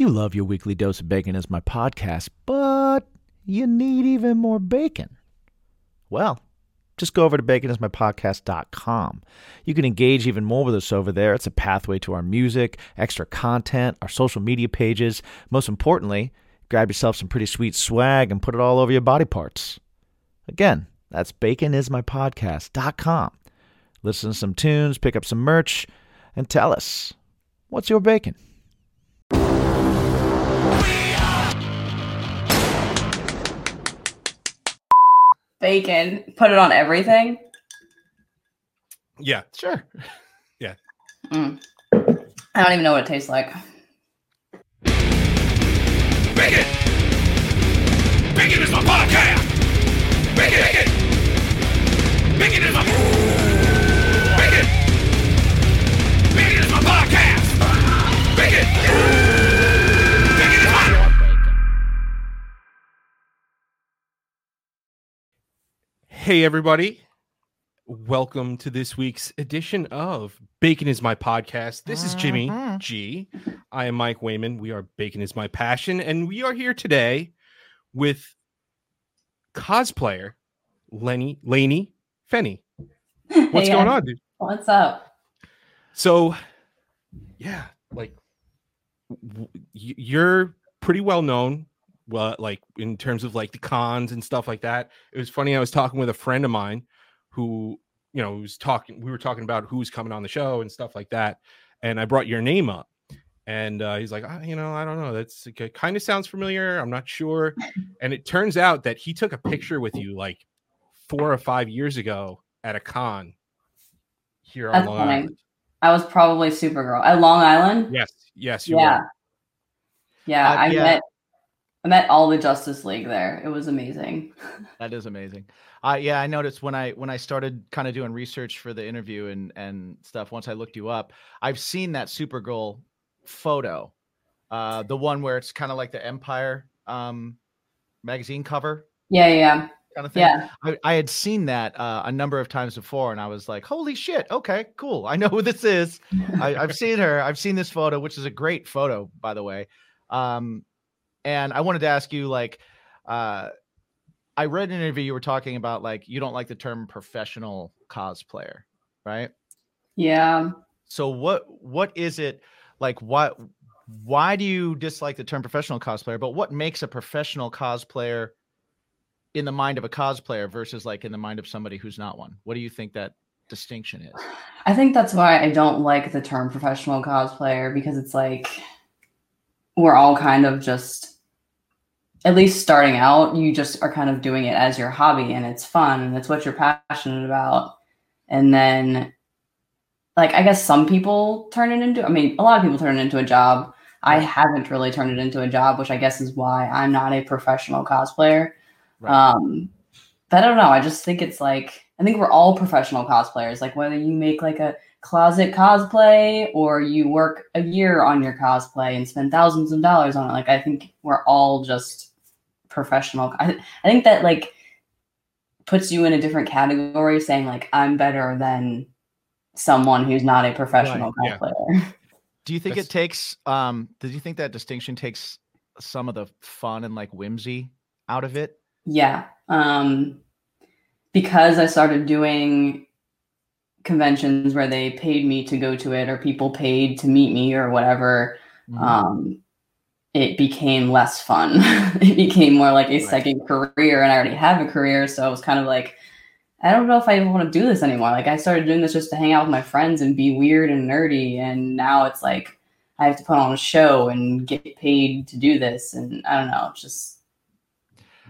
You love your weekly dose of bacon as my podcast, but you need even more bacon. Well, just go over to baconismypodcast.com. You can engage even more with us over there. It's a pathway to our music, extra content, our social media pages. Most importantly, grab yourself some pretty sweet swag and put it all over your body parts. Again, that's baconismypodcast.com. Listen to some tunes, pick up some merch, and tell us what's your bacon? Bacon. Put it on everything. Yeah, Sure. Mm. I don't even know what it tastes like. Bacon! Bacon is my podcast! Bacon! Bacon! Bacon is my... Bacon! Bacon is my podcast! Bacon! Bacon Hey, everybody. Welcome to this week's edition of Bacon is My Podcast. This is Jimmy mm-hmm. G. I am Mike Wayman. We are Bacon is My Passion, and we are here today with cosplayer Lenny Laney Fenny. What's going uh, on, dude? What's up? So, yeah, like w- you're pretty well known, well, like in terms of like the cons and stuff like that. It was funny. I was talking with a friend of mine who, you know, was talking. We were talking about who's coming on the show and stuff like that, and I brought your name up, and uh, he's like, "Ah, you know, I don't know. That's it kind of sounds familiar. I'm not sure. And it turns out that he took a picture with you like four or five years ago at a con here on That's Long funny. Island. I was probably Supergirl at Long Island. Yes, yes, you yeah. were. Yeah, Uh, I yeah. met I met all the Justice League there. It was amazing. That is amazing. Uh, yeah, I noticed when I when I started kind of doing research for the interview and and stuff. Once I looked you up, I've seen that Supergirl photo, uh, the one where it's kind of like the Empire um, magazine cover Yeah, yeah, kind of thing. yeah. I, I had seen that uh, a number of times before, and I was like, "Holy shit! Okay, cool. I know who this is. I, I've seen her. I've seen this photo, which is a great photo, by the way. Um, and I wanted to ask you, like, uh, I read an interview you were talking about, like, you don't like the term professional cosplayer, right? Yeah. So what what is it like? What why do you dislike the term professional cosplayer? But what makes a professional cosplayer in the mind of a cosplayer versus like in the mind of somebody who's not one? What do you think that distinction is? I think that's why I don't like the term professional cosplayer because it's like we're all kind of just at least starting out, you just are kind of doing it as your hobby and it's fun and it's what you're passionate about. And then like I guess some people turn it into I mean, a lot of people turn it into a job. I haven't really turned it into a job, which I guess is why I'm not a professional cosplayer. Right. Um but I don't know. I just think it's like I think we're all professional cosplayers. Like whether you make like a closet cosplay or you work a year on your cosplay and spend thousands of dollars on it. Like I think we're all just professional. I, I think that like puts you in a different category saying like I'm better than someone who's not a professional Right, yeah. cosplayer. Do you think That's- it takes um do you think that distinction takes some of the fun and like whimsy out of it? Yeah. Um, because I started doing conventions where they paid me to go to it or people paid to meet me or whatever, Mhm. um, it became less fun. it became more like a Right. second career, and I already have a career. So I was kind of like, I don't know if I even want to do this anymore. Like, I started doing this just to hang out with my friends and be weird and nerdy. And now it's like, I have to put on a show and get paid to do this. And I don't know, it's just,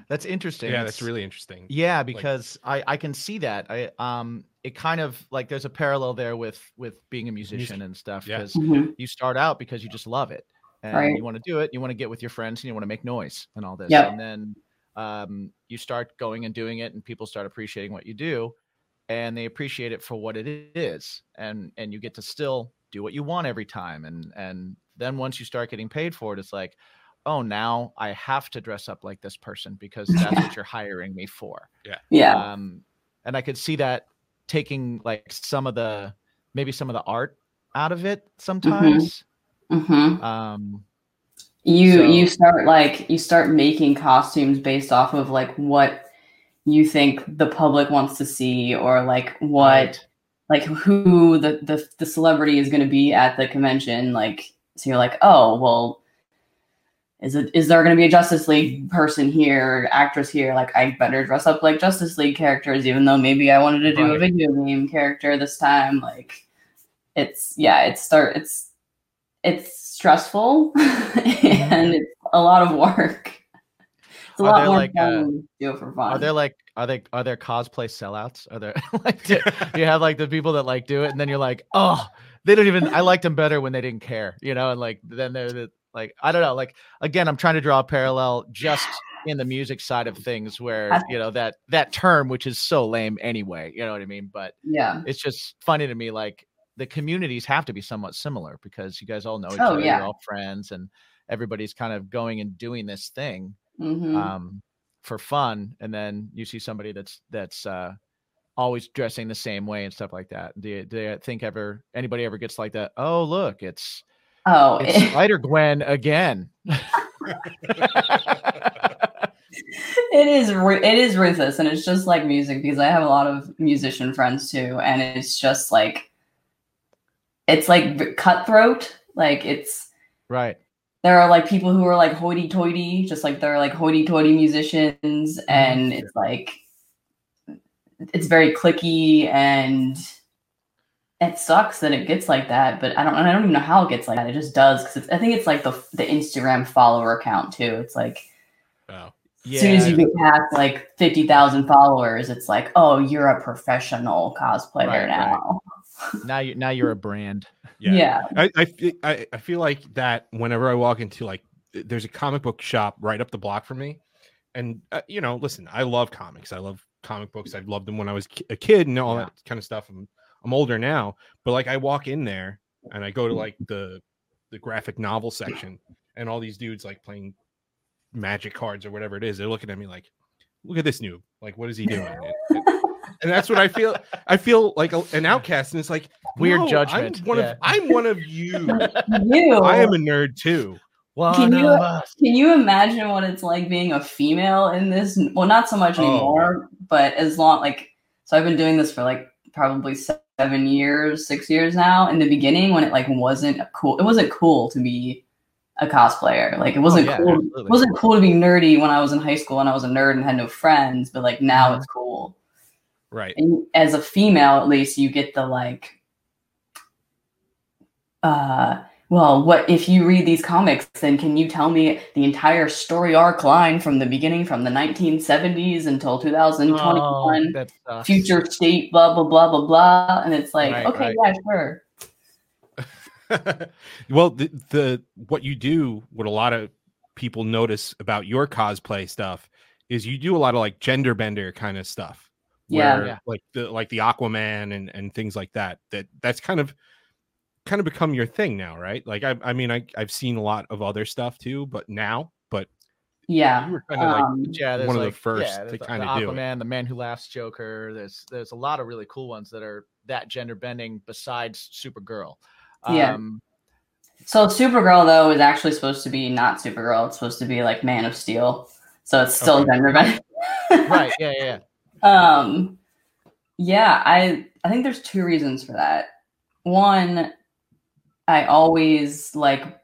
That's interesting. Yeah, that's It's- really interesting. Yeah, because I I can see that. I um it kind of like there's a parallel there with with being a musician Music. and stuff Yeah. because Mhm. you start out because you just love it and Right. you want to do it. You want to get with your friends and you want to make noise and all this. Yep. And then um you start going and doing it and people start appreciating what you do and they appreciate it for what it is and and you get to still do what you want every time and and then once you start getting paid for it it's like oh now i have to dress up like this person because that's what you're hiring me for yeah. um and i could see that taking like some of the maybe some of the art out of it sometimes hmm um You So- you start like you start making costumes based off of like what you think the public wants to see or like what Right. like who the the, the celebrity is going to be at the convention like so you're like oh well is it is there going to be a justice league person here actress here? Like i better dress up like justice league characters even though maybe i wanted to do a video game character this time. Like it's yeah it's start it's it's stressful and it's a lot of work it's a Are lot there, more like, fun uh, do it for fun Are there like are they are there cosplay sellouts? Are there like do you have like the people that like do it and then you're like, oh, they don't even I liked them better when they didn't care, you know, and like then they're the like I don't know, like again, I'm trying to draw a parallel just in the music side of things where you know that that term which is so lame anyway, you know what I mean? But yeah it's just funny to me like the communities have to be somewhat similar because you guys all know each Oh, other, yeah. you're all friends and everybody's kind of going and doing this thing hmm um, for fun, and then you see somebody that's that's uh, always dressing the same way and stuff like that. Do you, do you think ever anybody ever gets like that? Oh, look, it's oh it's Spider Gwen again. it is it is ruthless and it's just like music because i have a lot of musician friends too and it's just like it's like cutthroat. Like it's right. there are like people who are like hoity-toity just like there are like hoity-toity musicians mm-hmm. and it's like it's very clicky and it sucks that it gets like that but i don't i don't even know how it gets like that. It just does because i think it's like the the instagram follower count too. It's like Oh. as soon as you get past like 50,000 followers, it's like, oh, you're a professional cosplayer Right, right. Now. now you now you're a brand. Yeah. I, I, I, I feel like that whenever I walk into like, there's a comic book shop right up the block from me. And, uh, you know, listen, I love comics. I love comic books. I've loved them when I was a kid and all Yeah. that kind of stuff. I'm, I'm older now, but like I walk in there and I go to like the, the graphic novel section and all these dudes like playing magic cards or whatever it is. They're looking at me like, look at this noob. Like, what is he doing? And- and that's what I feel. I feel like a, an outcast, and it's like Weird no, judgment, I'm one yeah. of I'm one of you. You. I am a nerd too. One Can you- Can you imagine what it's like being a female in this? Well, not so much Oh. anymore, but as long like so I've been doing this for like probably seven years, six years now. In the beginning, when it like wasn't cool, it wasn't cool to be a cosplayer. Like it oh, wasn't Oh, yeah, cool. absolutely. It wasn't cool to be nerdy when I was in high school and I was a nerd and had no friends. But like now mm-hmm. it's cool. Right. and as a female at least you get the like uh well what if you read these comics then can you tell me the entire story arc line from the beginning from the 1970s until 2021 Oh, future state blah blah blah blah blah and it's like Right, okay right. yeah sure well, the, the what you do, what a lot of people notice about your cosplay stuff is you do a lot of like gender bender kind of stuff. Yeah. where, Yeah. like the like the Aquaman and and things like that. That that's kind of kind of become your thing now, right? Like I I mean I I've seen a lot of other stuff too, but now, but yeah you were kind of like um, yeah, there's one of the first yeah, to the- kinda the do it. Aquaman, the Man Who Laughs Joker. There's there's a lot of really cool ones that are that gender bending besides Supergirl. Yeah. Um, so supergirl though is actually supposed to be not supergirl it's supposed to be like man of steel so it's still Okay. gender bending right. Yeah. Yeah. Um, yeah, I I think there's two reasons for that. One, I always like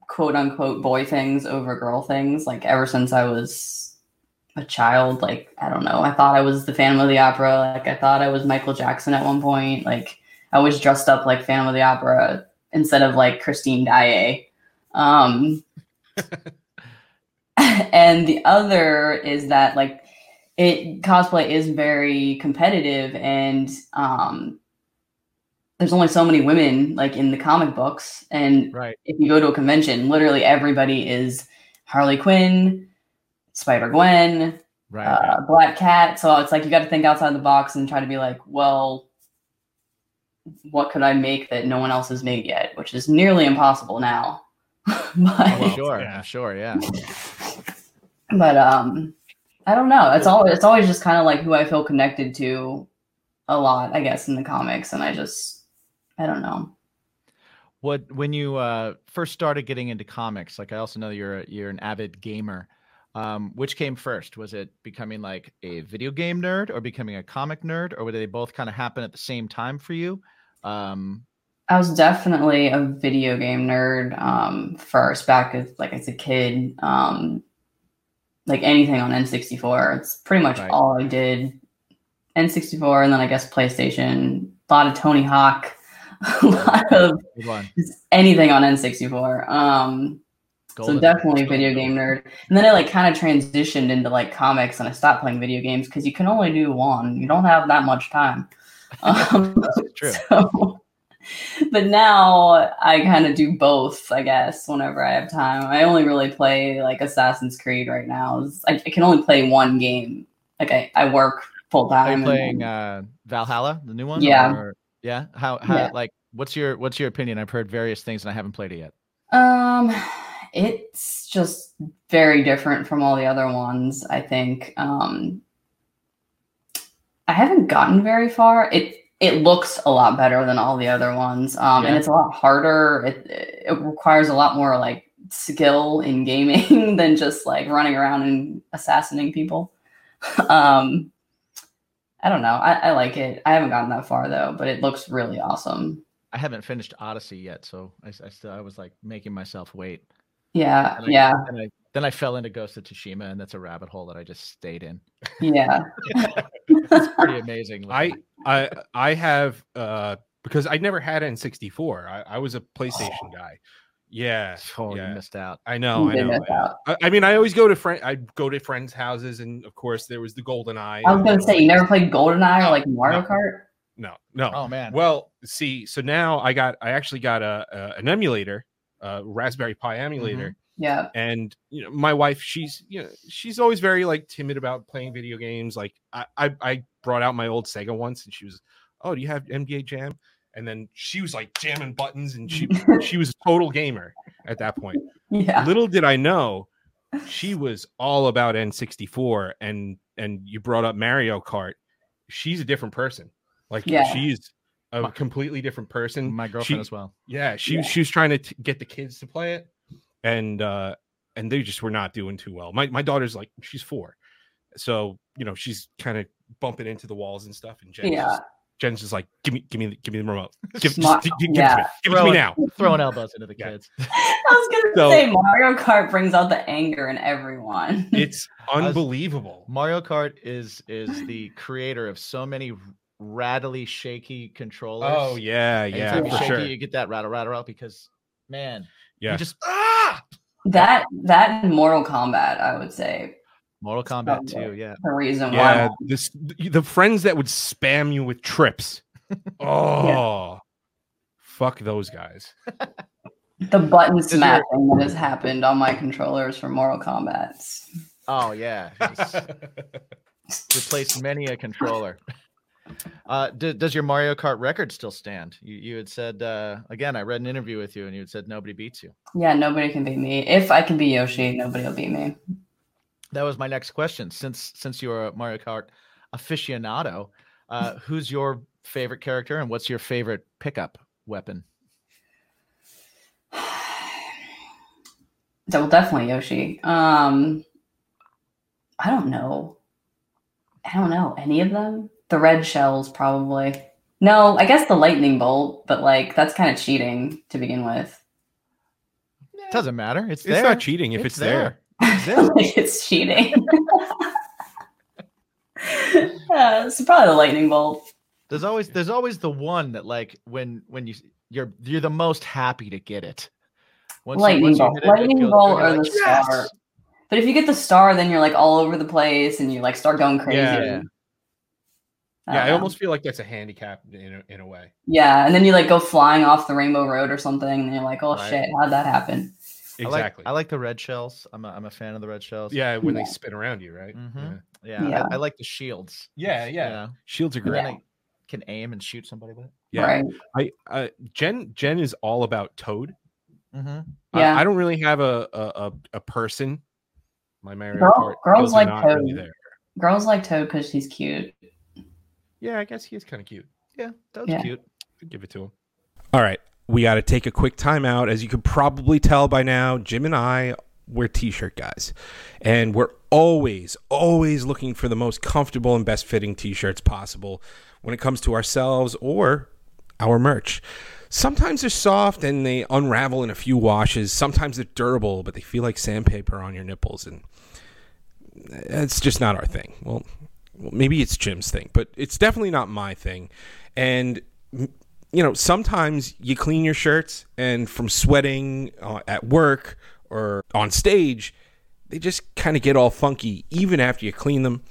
quote unquote boy things over girl things. Like ever since I was a child, like I don't know, I thought I was the Phantom of the Opera. Like I thought I was Michael Jackson at one point. Like I was dressed up like Phantom of the Opera instead of like Christine Daae. Um, and the other is that like it cosplay is very competitive and um there's only so many women like in the comic books and Right. if you go to a convention literally everybody is harley quinn spider gwen Right. uh, black cat so it's like you got to think outside the box and try to be like well what could i make that no one else has made yet which is nearly impossible now but I'm well, sure. yeah. Sure. Yeah. but um i don't know it's always it's always just kind of like who i feel connected to a lot i guess in the comics and i just i don't know What when you uh, first started getting into comics? Like I also know you're a, you're an avid gamer. Um, which came first? Was it becoming like a video game nerd or becoming a comic nerd, or did they both kind of happen at the same time for you? Um, I was definitely a video game nerd um, first, back as like as a kid. Um, like anything on N64, it's pretty much Right. all I did. N64, and then I guess PlayStation. A lot of Tony Hawk, a lot of good one. just anything on N64. Um, Golden. so definitely video game nerd. And then I like kind of transitioned into like comics, and I stopped playing video games because you can only do one. You don't have that much time. Um, true. so, but now I kind of do both, I guess, whenever I have time. I only really play like Assassin's Creed right now. I, I can only play one game. Like I, I work full Are time. you playing uh, Valhalla, the new one? Yeah. or- yeah. How how Yeah. like what's your what's your opinion? I've heard various things and I haven't played it yet. Um, it's just very different from all the other ones. I think. Um, I haven't gotten very far. It it looks a lot better than all the other ones, um, and it's a lot harder. It it requires a lot more like skill in gaming than just like running around and assassinating people. um, I don't know. I, I like it. I haven't gotten that far though, but it looks really awesome. I haven't finished Odyssey yet, so I, s- I still I was like making myself wait. Yeah, And I- yeah, Then I then I fell into Ghost of Tsushima, and that's a rabbit hole that I just stayed in. yeah. It's pretty amazing. I I I have uh because I never had N64. I, I was a PlayStation guy. Yeah. oh, yeah. you missed out. I know, You I know. I, I mean, I always go to friend. I go to friends' houses, and of course, there was the Golden Eye. I was gonna say you never played GoldenEye No, or like Mario no. Kart. No, no. Oh man. Well, see, so now I got, I actually got a, a an emulator, a Raspberry Pi emulator, Yeah, and you know, my wife, she's, you know, she's always very like timid about playing video games. Like, I, I, I brought out my old Sega once, and she was, oh, do you have NBA Jam? And then she was like jamming buttons, and she, she was a total gamer at that point. yeah, Little did I know, she was all about N64, and and you brought up Mario Kart. She's a different person. Like, Yeah. she's a completely different person. My girlfriend she- as well. Yeah, she Yeah. she was trying to t- get the kids to play it, and uh and they just were not doing too well. My my daughter's like she's four, so you know she's kind of bumping into the walls and stuff. And Jen's, yeah. just, Jen's just like, give me give me give me the remote, give, Smart- just, give, give yeah. it to me, give it to me now. Throwing elbows into the Yeah. kids. I was gonna So- say Mario Kart brings out the anger in everyone. It's was- unbelievable. Mario Kart is is the creator of so many rattly, shaky controllers. Oh yeah, yeah, Anytime you shake sure. it, you get that rattle, rattle, rattle. Because man, Yeah. you just ah. That that and Mortal Kombat, I would say, Mortal Kombat too. Yeah. the reason Yeah, why. this the friends that would spam you with trips. Oh, fuck those guys. The button smashing that has happened on my controllers for Mortal Kombat. Oh yeah. Replaced many a controller. Uh, d- does your Mario Kart record still stand? You, you had said uh, again. I read an interview with you, and you had said nobody beats you. Yeah, nobody can beat me. If I can be Yoshi, nobody will beat me. That was my next question. Since since you're a Mario Kart aficionado, uh, who's your favorite character, and what's your favorite pickup weapon? Well, definitely Yoshi. Um, I don't know. I don't know any of them. The red shells, probably. No, I guess the lightning bolt, but like that's kind of cheating to begin with. Doesn't matter. It's It's there. not cheating if it's, there. It's there. like it's cheating. uh, so probably the lightning bolt. There's always there's always the one that like when when you you're you're the most happy to get it. Once lightning you bolt, hit it, it lightning goes bolt, or you're the like, star. But if you get the star, then you're like all over the place and you like start going crazy. Yeah. I Yeah, don't I almost feel like that's a handicap in a, in a way. Yeah, and then you like go flying off the Rainbow Road or something, and you're like, "Oh Right. shit, how'd that happen?" I like- Exactly. I like the red shells. I'm a, I'm a fan of the red shells. yeah, when Yeah. they spin around you, right? Mhm. Yeah. Yeah. I, I like the shields. Yeah, yeah. you know? Shields are great. then I can aim and shoot somebody with it. Yeah. Right. I uh, Jen Jen is all about Toad. Mm-hmm. I- Yeah. I, don't really have a a, a, a person. My Mario Girl- girls like not really Toad. there. Girls like Toad because she's cute. Yeah, I guess he is kind of cute. Yeah, that was Yeah. cute. Could give it to him. All right. we got to take a quick time out. As you could probably tell by now, Jim and I, we're t shirt guys. And we're always, always looking for the most comfortable and best fitting t shirts possible when it comes to ourselves or our merch. Sometimes they're soft and they unravel in a few washes. Sometimes they're durable, but they feel like sandpaper on your nipples. And eh, it's just not our thing. Well, well, maybe it's Jim's thing, but it's definitely not my thing. And you know, sometimes you clean your shirts, and from sweating uh, at work or on stage, they just kind of get all funky even after you clean them.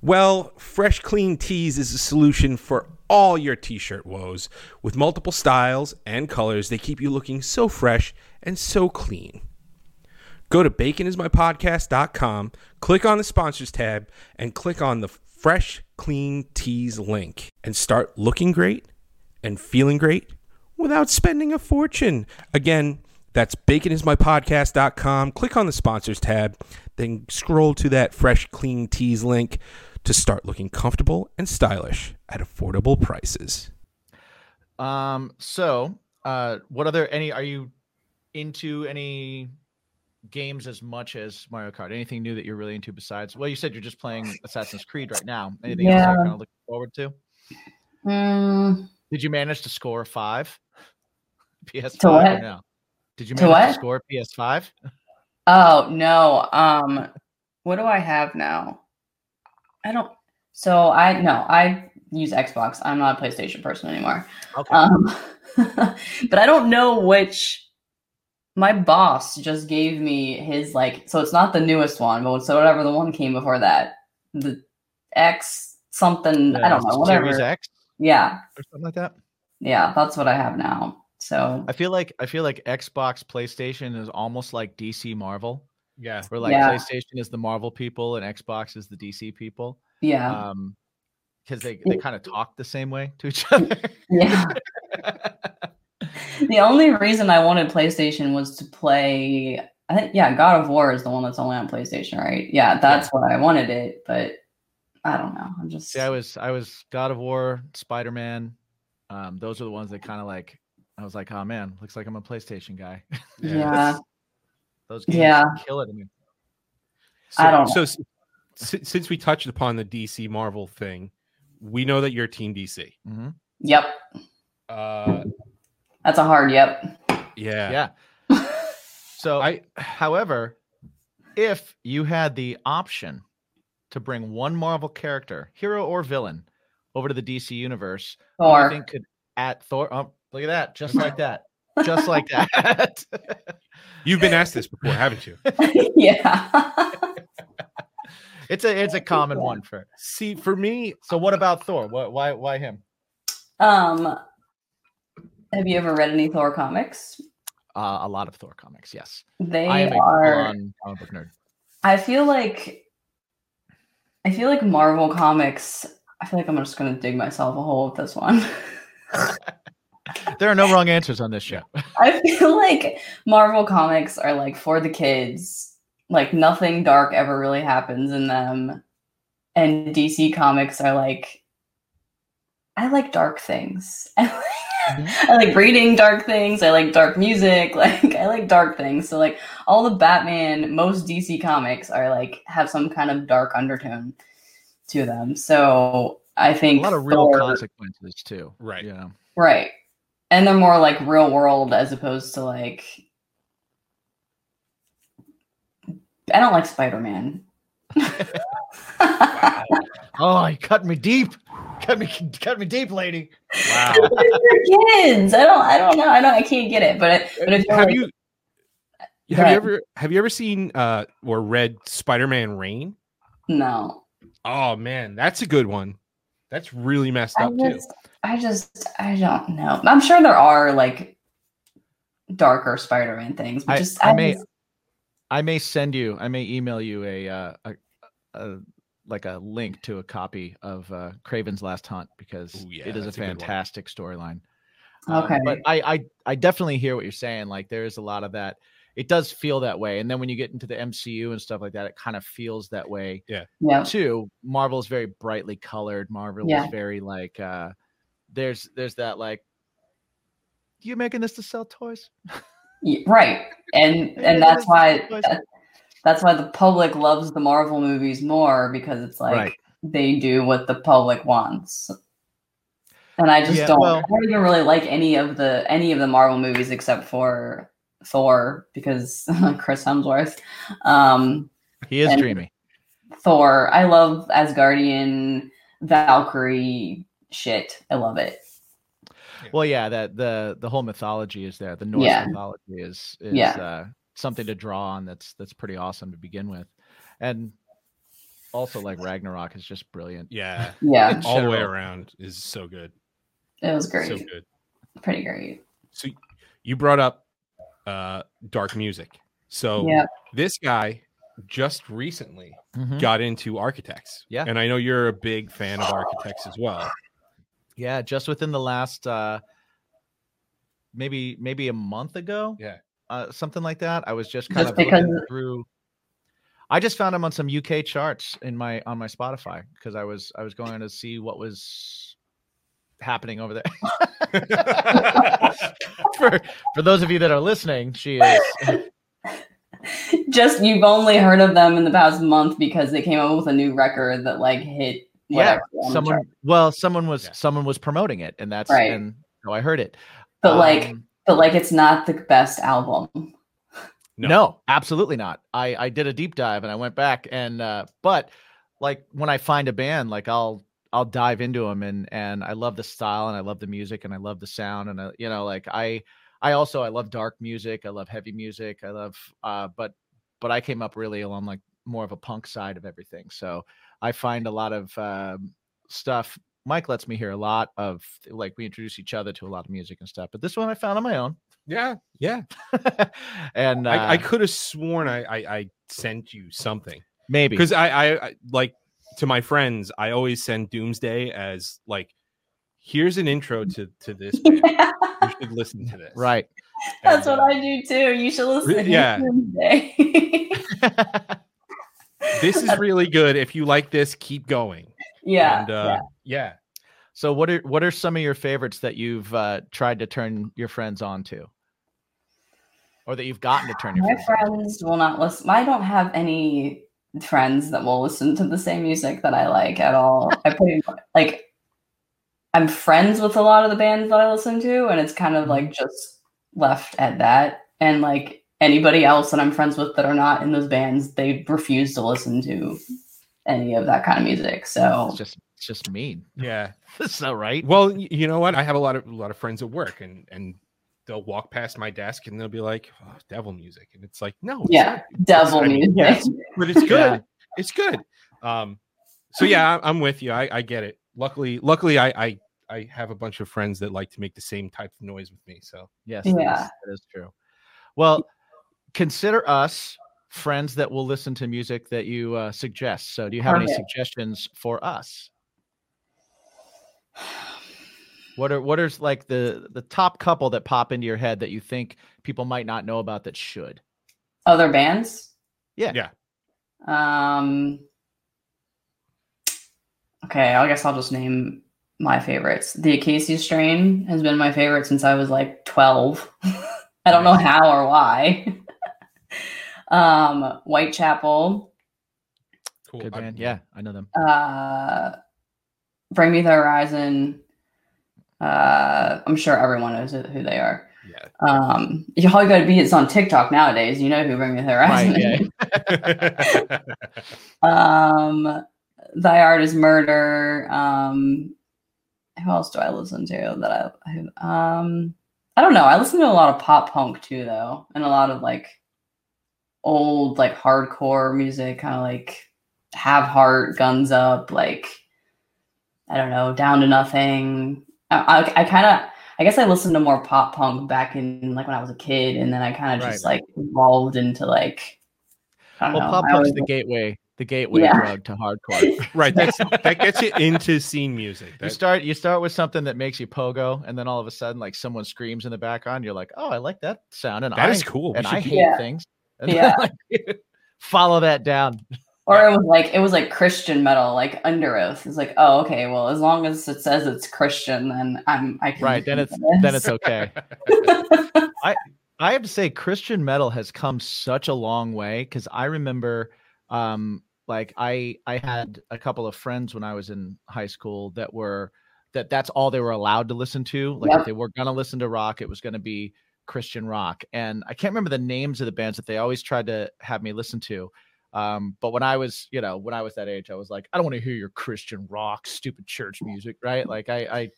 Well, Fresh Clean Tees is a solution for all your t shirt woes. With multiple styles and colors, they keep you looking so fresh and so clean. Go to baconismypodcast.com, click on the sponsors tab, and click on the Fresh Clean Tees link and start looking great and feeling great without spending a fortune. Again, that's baconismypodcast.com. Click on the sponsors tab, then scroll to that Fresh Clean Tees link to start looking comfortable and stylish at affordable prices. Um. So, uh, what other any are you into any games as much as Mario Kart? Anything new that you're really into besides? Well, you said you're just playing Assassin's Creed right now. Anything else Yeah. you're kind of looking forward to? Mm, Did you manage to score a five? PS5 To or no? Did you manage to what? score PS5? oh no. Um, what do I have now? I don't. So I no, I use Xbox. I'm not a PlayStation person anymore. Okay. Um, but I don't know which. My boss just gave me his like, so it's not the newest one, but so whatever the one came before that, the X something. I don't know, whatever. Series X Yeah, or something like that. yeah, that's what I have now. So I feel like I feel like Xbox, PlayStation is almost like DC, Marvel. Yeah. Where like Yeah. PlayStation is the Marvel people and Xbox is the DC people. yeah, Um, because they they kind of talk the same way to each other. yeah. the only reason I wanted PlayStation was to play. I think yeah, God of War is the one that's only on PlayStation, right? Yeah, that's why I wanted it, but I don't know. I'm just See, I was I was God of War, Spider Man. Um, those are the ones that kind of like I was like, oh man, looks like I'm a PlayStation guy. yeah. Those games Yeah. kill it. I mean, So, I don't So since we touched upon the DC Marvel thing, we know that you're Team DC. mhm. Yep, Uh, that's a hard yep. yeah. yeah. So I However, if you had the option to bring one Marvel character, hero or villain, over to the DC universe, who do you think could at Thor? Oh, look at that, just like that, just like that. you've been asked this before, haven't you? yeah. it's a it's a common one for. See, for me, So what about Thor? What why why him? um, have you ever read any Thor comics? Uh, a lot of Thor comics, yes. They I am are. full-on comic book nerd. I feel like I feel like Marvel comics. I feel like I'm just gonna dig myself a hole with this one. There are no wrong answers on this show. I feel like Marvel comics are like for the kids. Like nothing dark ever really happens in them. And DC comics are like I like dark things. I like reading dark things. I like dark music. Like I like dark things. So like all the Batman, most DC comics are like have some kind of dark undertone to them. So I think a lot of real Thor- consequences too. Right. Yeah. Right. And they're more like real world as opposed to like I don't like Spider Man. Oh, you cut me deep. Cut me cut me deep, lady. wow. kids. I don't I don't know. I don't I can't get it. But it, but if have you Go have you ever have you ever seen uh or read Spider-Man Reign? no. Oh man, that's a good one. That's really messed I up too. I just I don't know. I'm sure there are like darker Spider Man things, but I- just I I, may- just- I may send you. I may email you a uh, a, a like a link to a copy of uh, Kraven's Last Hunt because Ooh, yeah, it is a that's a good one. fantastic storyline. Um, Okay. but I, I I definitely hear what you're saying. Like there is a lot of that. It does feel that way, and then when you get into the MCU and stuff like that, it kind of feels that way yeah. Yeah. Too. Marvel is very brightly colored. Marvel Yeah. is very like uh there's there's that like you making this to sell toys? Y- right and and that's why that, that's why the public loves the marvel movies more because it's like Right. they do what the public wants and i just Yeah, don't well- i don't even really like any of the any of the marvel movies except for thor because chris hemsworth um He is dreamy. thor i love asgardian valkyrie shit i love it Well, yeah, that the the whole mythology is there. The Norse Yeah. mythology is is Yeah. uh, something to draw on. That's that's pretty awesome to begin with, and also like Ragnarok is just brilliant. Yeah. yeah All the way around is so good. it was great So good. pretty great So you brought up uh dark music. So yeah this guy just recently Mhm. got into architects. Yeah. And I know you're a big fan of architects as well. Yeah, just within the last uh maybe maybe a month ago. Yeah. Uh something like that. I was just kind Just of looking because- through I just found him on some UK charts in my on my Spotify because I was I was going to see what was happening over there. for for those of you that are listening, she is just you've only heard of them in the past month because they came out with a new record that like hit yeah, whatever on the someone well, someone was Yeah. someone was promoting it and that's Right. and so I heard it. but like Um, but like it's not the best album No. No. absolutely not. I I did a deep dive and I went back and uh but like when I find a band like I'll I'll dive into them and and I love the style and I love the music and I love the sound and I, you know like I I also I love dark music, I love heavy music, I love uh but but I came up really along like more of a punk side of everything. So I find a lot of um, stuff Mike lets me hear a lot of like we introduce each other to a lot of music and stuff. But this one I found on my own. Yeah. Yeah. and uh, I, I could have sworn I, I I sent you something. maybe Because I, I I like to my friends, I always send Doomsday as like here's an intro to to this band. You should listen to this. right. that's And, what uh, i do too you should listen to yeah. Doomsday. This is really good. If you like this, keep going. Yeah, And uh yeah. so what are what are some of your favorites that you've uh, tried to turn your friends on to? Or that you've gotten to turn your my friends friends will not listen i don't have any friends that will listen to the same music that i like at all. I pretty like i'm friends with a lot of the bands that i listen to and it's kind of like just left at that. And like anybody else that i'm friends with that are not in those bands they refuse to listen to any of that kind of music so It's just it's just mean. Yeah. That's not right. Well, you know what? I have a lot of a lot of friends at work and and they'll walk past my desk and they'll be like, oh, devil music. And it's like, no, it's yeah not. devil I mean, music yes, but it's good. Yeah. It's good. Um, so yeah, I- I'm with you. I, I get it. Luckily, luckily, I, I I have a bunch of friends that like to make the same type of noise with me. So Yes, that is- Yeah. that is true. Well, consider us friends that will listen to music that you uh, suggest. So, do you have any suggestions for us? What are what are like the the top couple that pop into your head that you think people might not know about that should? other bands Yeah. Yeah. Um. Okay, I guess I'll just name my favorites. The Acacia strain has been my favorite since I was like twelve. I don't know how or why. Um, Whitechapel, cool. Good band. Yeah, I know them. uh, Bring Me the Horizon. Uh, I'm sure everyone knows who who they are. Yeah. Um, all you got to be it's on TikTok nowadays. You know who Bring Me the Horizon. Right. Yeah. um thy art is murder um who else do i listen to that i who- um i don't know i listen to a lot of pop punk too though and a lot of like old like hardcore music kind of like have heart guns up like i don't know down to nothing i, I, I kind of i guess i listened to more pop punk back in like when i was a kid and then i kind of just like evolved into like I don't Well, know. pop I punk's always- the gateway, the gateway Yeah. drug to hardcore. right. That's that gets you into scene music. You start you start with something that makes you pogo, and then all of a sudden, like someone screams in the background, you're like, "Oh, I like that sound," and that I is cool. We and I hate Yeah. things. And Yeah. like, follow that down. or it was like it was like Christian metal, like Under Oath. It's like, oh, okay, well, as long as it says it's Christian, then I'm I can Right, then it's to then it's okay. I I have to say, Christian metal has come such a long way because I remember, um, like I I had a couple of friends when I was in high school that were that that's all they were allowed to listen to. Like Yep. if they were gonna listen to rock, it was gonna be Christian rock. And I can't remember the names of the bands that they always tried to have me listen to. Um, but when I was, you know, when I was that age, I was like, I don't want to hear your Christian rock, stupid church music, right? Like I, I,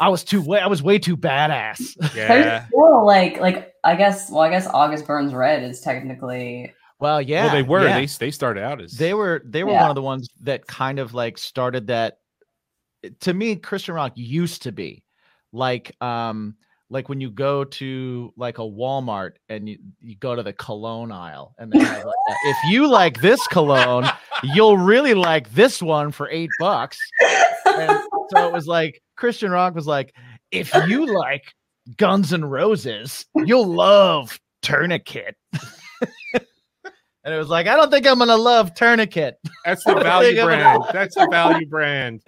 I was too way, I was way too badass. There's Yeah. still like like I guess well I guess August Burns Red is technically Well, yeah, well, they were. yeah. They they started out as they were they were Yeah. one of the ones that kind of like started that to me christian rock used to be like um like when you go to like a walmart and you, you go to the cologne aisle and like if you like this cologne you'll really like this one for eight bucks. And so it was like christian rock was like if you like guns and roses you'll love tourniquet and it was like i don't think i'm gonna love tourniquet That's the value brand. That's the value brand.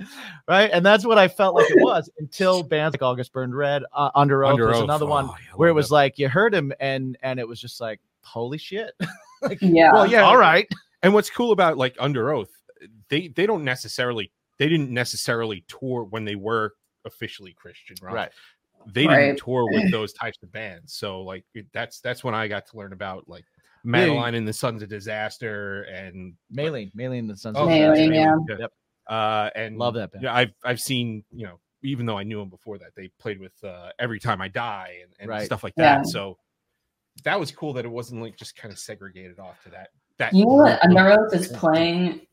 right? And that's what I felt like it was until bands like August Burns Red, uh, Under Oath Under was Oath. another one Oh, where it was that. like you heard him and and it was just like holy shit. like, yeah. Well, yeah. all right, And what's cool about like Under Oath, they they don't necessarily they didn't necessarily tour when they were officially Christian rock. right, They didn't Right. tour with those types of bands. So like that's that's when I got to learn about like Yeah. Madeline and the Sons of Disaster and Maylene, Maylene, the Sons Oh, of Maylene, Disaster. yeah. Yep. uh and Love that band. Yeah, I've I've seen, you know, even though I knew them before that, they played with uh Every Time I Die and, and Right. stuff like Yeah. that. So that was cool that it wasn't like just kind of segregated off to that that You know what group of- Under Oath is playing?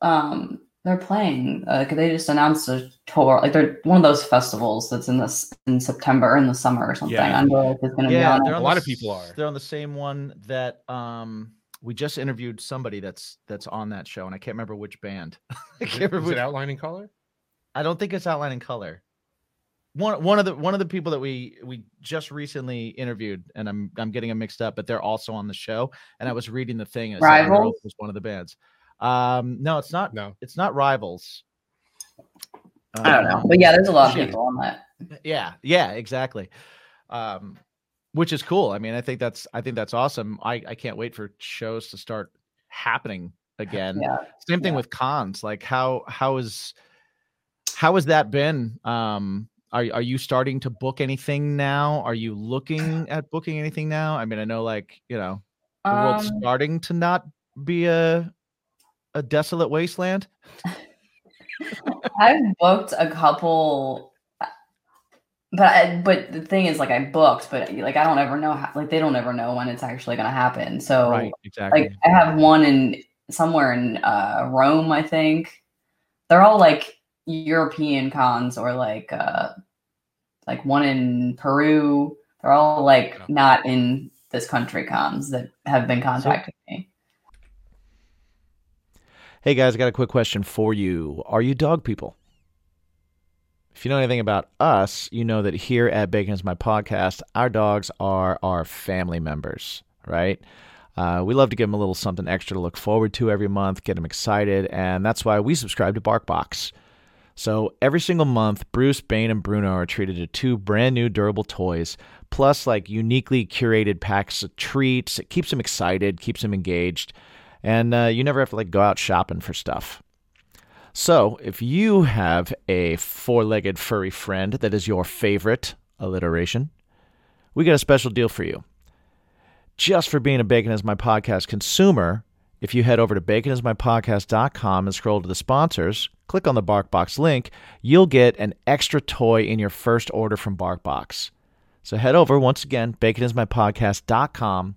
Um, they're playing. Uh, 'cause they just announced a tour. Like they're one of those festivals that's in this in September in the summer or something. Yeah. Under Oath is going to be Yeah, on. they're A lot of people are. They're on the same one that um we just interviewed somebody that's that's on that show, and I can't remember which band. I Is can't it, remember is which it outline in color? I don't think it's Outline in Color. One one of the one of the people that we we just recently interviewed, and I'm I'm getting them mixed up, but they're also on the show. And I was reading the thing. and it Rivals? Was one of the bands. Um, no, it's not. No. It's not rivals. I don't know, but yeah, there's a lot of people on that. yeah yeah exactly um which is cool i mean i think that's i think that's awesome i i can't wait for shows to start happening again Yeah. same thing Yeah. with cons like how how is how has that been um are, are you starting to book anything now are you looking at booking anything now i mean i know like you know the world's Um, starting to not be a a desolate wasteland I've booked a couple, but I, but the thing is, like, I booked, but like, I don't ever know how. Like, they don't ever know when it's actually going to happen. So, right exactly like, I have one in somewhere in uh, Rome, I think. They're all like European cons, or like uh, like one in Peru. They're all like not in this country cons that have been contacting me. Hey guys, I got a quick question for you. Are you dog people? If you know anything about us, you know that here at Bacon is My Podcast, our dogs are our family members, right? Uh, we love to give them a little something extra to look forward to every month, get them excited, and that's why we subscribe to BarkBox. So every single month, Bruce, Bane, and Bruno are treated to two brand new durable toys, plus like uniquely curated packs of treats. It keeps them excited, keeps them engaged and uh, you never have to like go out shopping for stuff. So, if you have a four-legged furry friend that is your favorite alliteration, we got a special deal for you. Just for being a Bacon is My Podcast consumer, if you head over to baconismypodcast.com and scroll to the sponsors, click on the BarkBox link, you'll get an extra toy in your first order from BarkBox. So head over once again, baconismypodcast.com,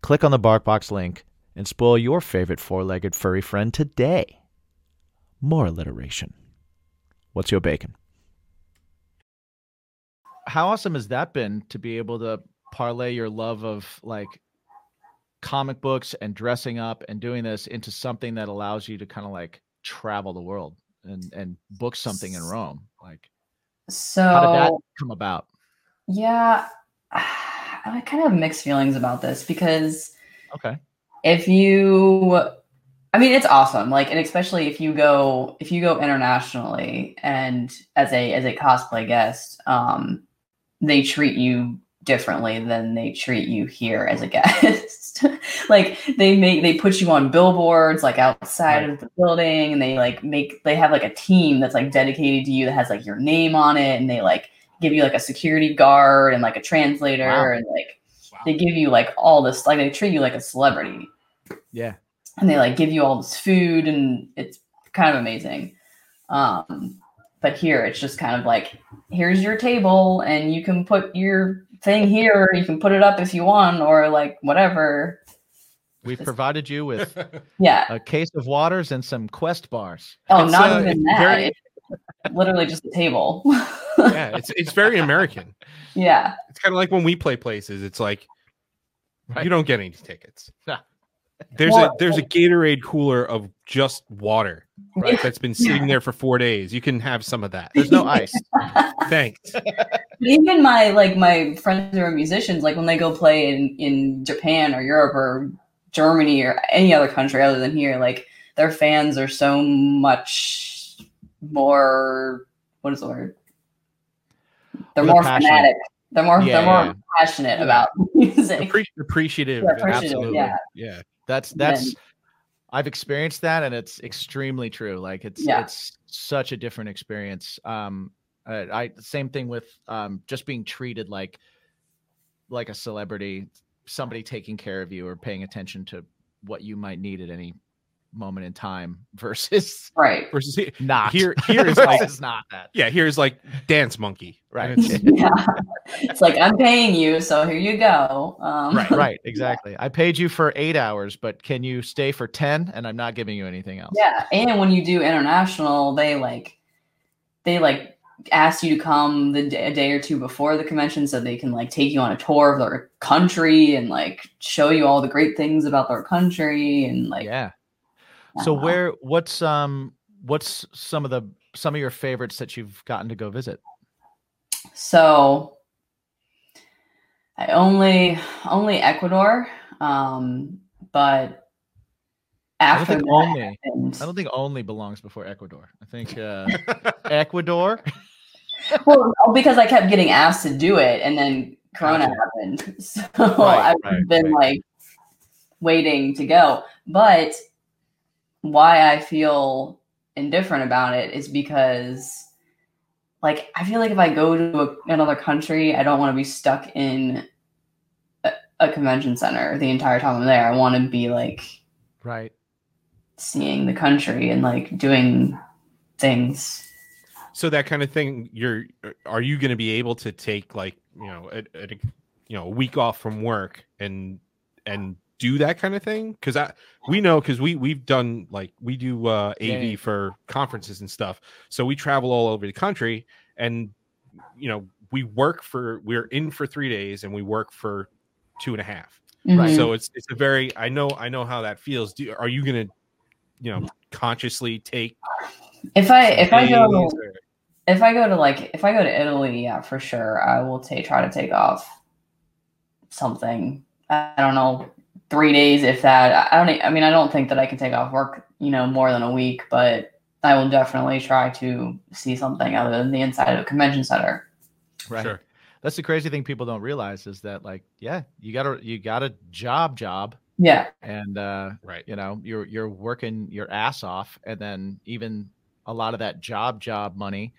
click on the BarkBox link, and spoil your favorite four legged furry friend today. More alliteration. What's your bacon? How awesome has that been to be able to parlay your love of like comic books and dressing up and doing this into something that allows you to kind of like travel the world and and book something in Rome? Like So how did that come about? Yeah, I kind of have mixed feelings about this because Okay. If you I mean, it's awesome. Like, and especially if you go if you go internationally and as a as a cosplay guest, um, they treat you differently than they treat you here as a guest. like they make they put you on billboards like outside Right. of the building, and they like make they have like a team that's like dedicated to you that has like your name on it, and they like give you like a security guard and like a translator, Wow. and like they give you like all this like they treat you like a celebrity. Yeah. and they like give you all this food and it's kind of amazing. Um but here it's just kind of like here's your table and you can put your thing here. You can put it up if you want or like whatever. We've provided you with yeah. a case of waters and some Quest bars. oh It's, not uh, even that. very- it's literally just a table yeah, it's it's very American. yeah It's kind of like when we play places. It's like Right. you don't get any tickets. No. There's Well- a there's a Gatorade cooler of just water right, Yeah. that's been sitting there for four days. You can have some of that. There's no ice. Thanks. even my like my friends who are musicians like when they go play in in japan or europe or germany or any other country other than here like their fans are so much more what is the word they're more passionate. fanatic they're more Yeah, they're more yeah. passionate about music Appre- appreciative. Yeah, appreciative, absolutely. yeah. yeah. That's that's I've experienced that and it's extremely true. Like it's it's such a different experience. Um uh, I same thing with um just being treated like like a celebrity, somebody taking care of you or paying attention to what you might need at any moment in time versus right Versus not. Here- here is like- versus not that. yeah, here's like dance monkey. Right. It's- yeah it's like i'm paying you so here you go um Right, right, exactly. I paid you for 8 hours, but can you stay for 10 and I'm not giving you anything else. Yeah, and when you do international, they like they like ask you to come the day, a day or two before the convention so they can like take you on a tour of their country and like show you all the great things about their country and like yeah. So uh, where what's um what's some of the some of your favorites that you've gotten to go visit? so I only only Ecuador um but I don't after think only I don't think only belongs before Ecuador. I think uh Ecuador. well, because I kept getting asked to do it, and then Corona happened, so Right, I've right, been right. like waiting to go. But why I feel indifferent about it is because, like, I feel like if I go to a, another country, I don't want to be stuck in a, a convention center the entire time I'm there. I want to be like Right. seeing the country and like doing things. so that kind of thing you're are you going to be able to take like you know a, a you know a week off from work and and do that kind of thing because i we know because we we've done like we do uh av Yeah, for conferences and stuff so we travel all over the country and you know we work for we're in for three days and we work for two and a half Right. Mhm. so it's it's a very i know i know how that feels do are you gonna you know consciously take if I if I go or- if I go to like if I go to Italy, yeah, for sure, I will take try to take off something. I don't know, three days if that. I don't. I mean, I don't think that I can take off work, you know, more than a week, but I will definitely try to see something other than the inside of a convention center. Right. Sure. That's the crazy thing people don't realize is that like, yeah, you got a you got a job job Yeah, and uh right you know, you're you're working your ass off and then even a lot of that job job money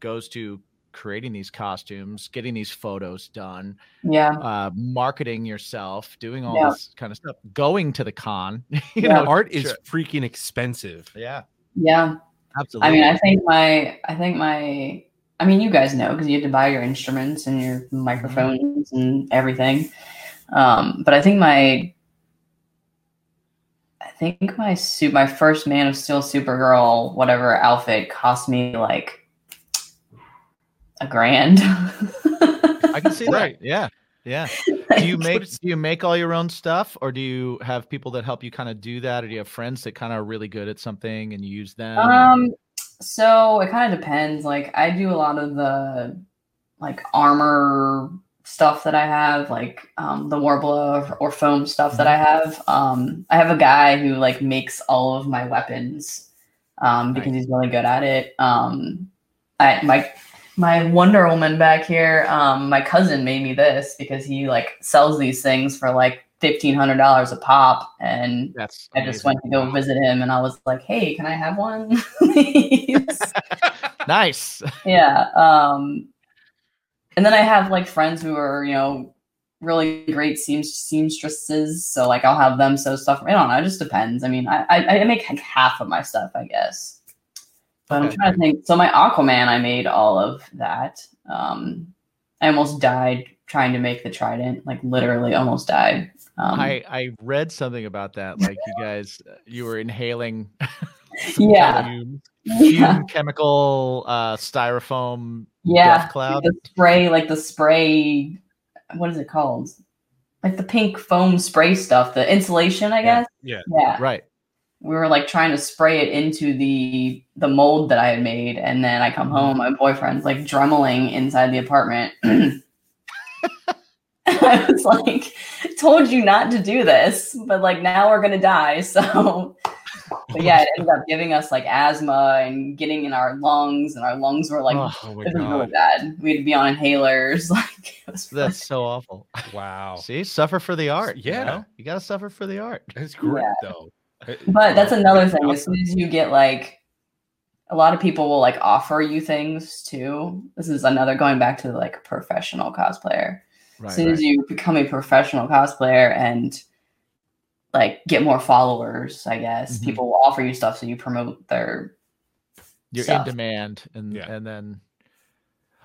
goes to creating these costumes, getting these photos done, yeah, uh marketing yourself, doing all Yeah. this kind of stuff, going to the con, you Yeah. know, art is sure. freaking expensive yeah, yeah. absolutely. I mean, I think my, I think my, I mean, you guys know because you have to buy your instruments and your microphones and everything. Um, but I think my, I think my suit, my first Man of Steel Supergirl, whatever outfit, cost me like a grand. I can see Right. that. Yeah. Yeah. Do you make do you make all your own stuff or do you have people that help you kind of do that or do you have friends that kind of are really good at something and you use them? Um, so it kind of depends. Like I do a lot of the like armor stuff that I have, like um, the Worbla or, or foam stuff that I have. Um, I have a guy who like makes all of my weapons um, because he's really good at it. Um, I my my Wonder Woman back here. Um, my cousin made me this because he like sells these things for like fifteen hundred dollars a pop, and That's I just amazing. went to go visit him, and I was like, "Hey, can I have one?" nice. yeah. Um, and then I have like friends who are, you know, really great seam- seamstresses. So like I'll have them sew stuff. I don't know. It just depends. I mean, I I, I make like half of my stuff, I guess. But I'm trying to think. So my Aquaman, I made all of that. Um, I almost died trying to make the trident. Like literally, almost died. Um, I I read something about that. Like you guys, uh, you were inhaling. Yeah. yeah, chemical uh, styrofoam yeah. cloud. the spray, like the spray. What is it called? Like the pink foam spray stuff, the insulation, I Yeah. guess. Yeah. Yeah. Right. We were like trying to spray it into the the mold that I had made, and then I come home, my boyfriend's like dremeling inside the apartment. I was like, told you not to do this, but like now we're gonna die. So but yeah, it ended up giving us like asthma and getting in our lungs, and our lungs were like Oh, my it was really bad. We'd be on inhalers. Like it was that's so awful. Wow, See, suffer for the art. you Yeah. know? you gotta suffer for the art. that's great Yeah. though. But that's another thing. As soon as you get like, a lot of people will like offer you things too. This is another going back to like professional cosplayer. Right. as soon as you become a professional cosplayer and like get more followers, I guess Mhm. people will offer you stuff so you promote their. You're stuff. in demand, and Yeah. and then,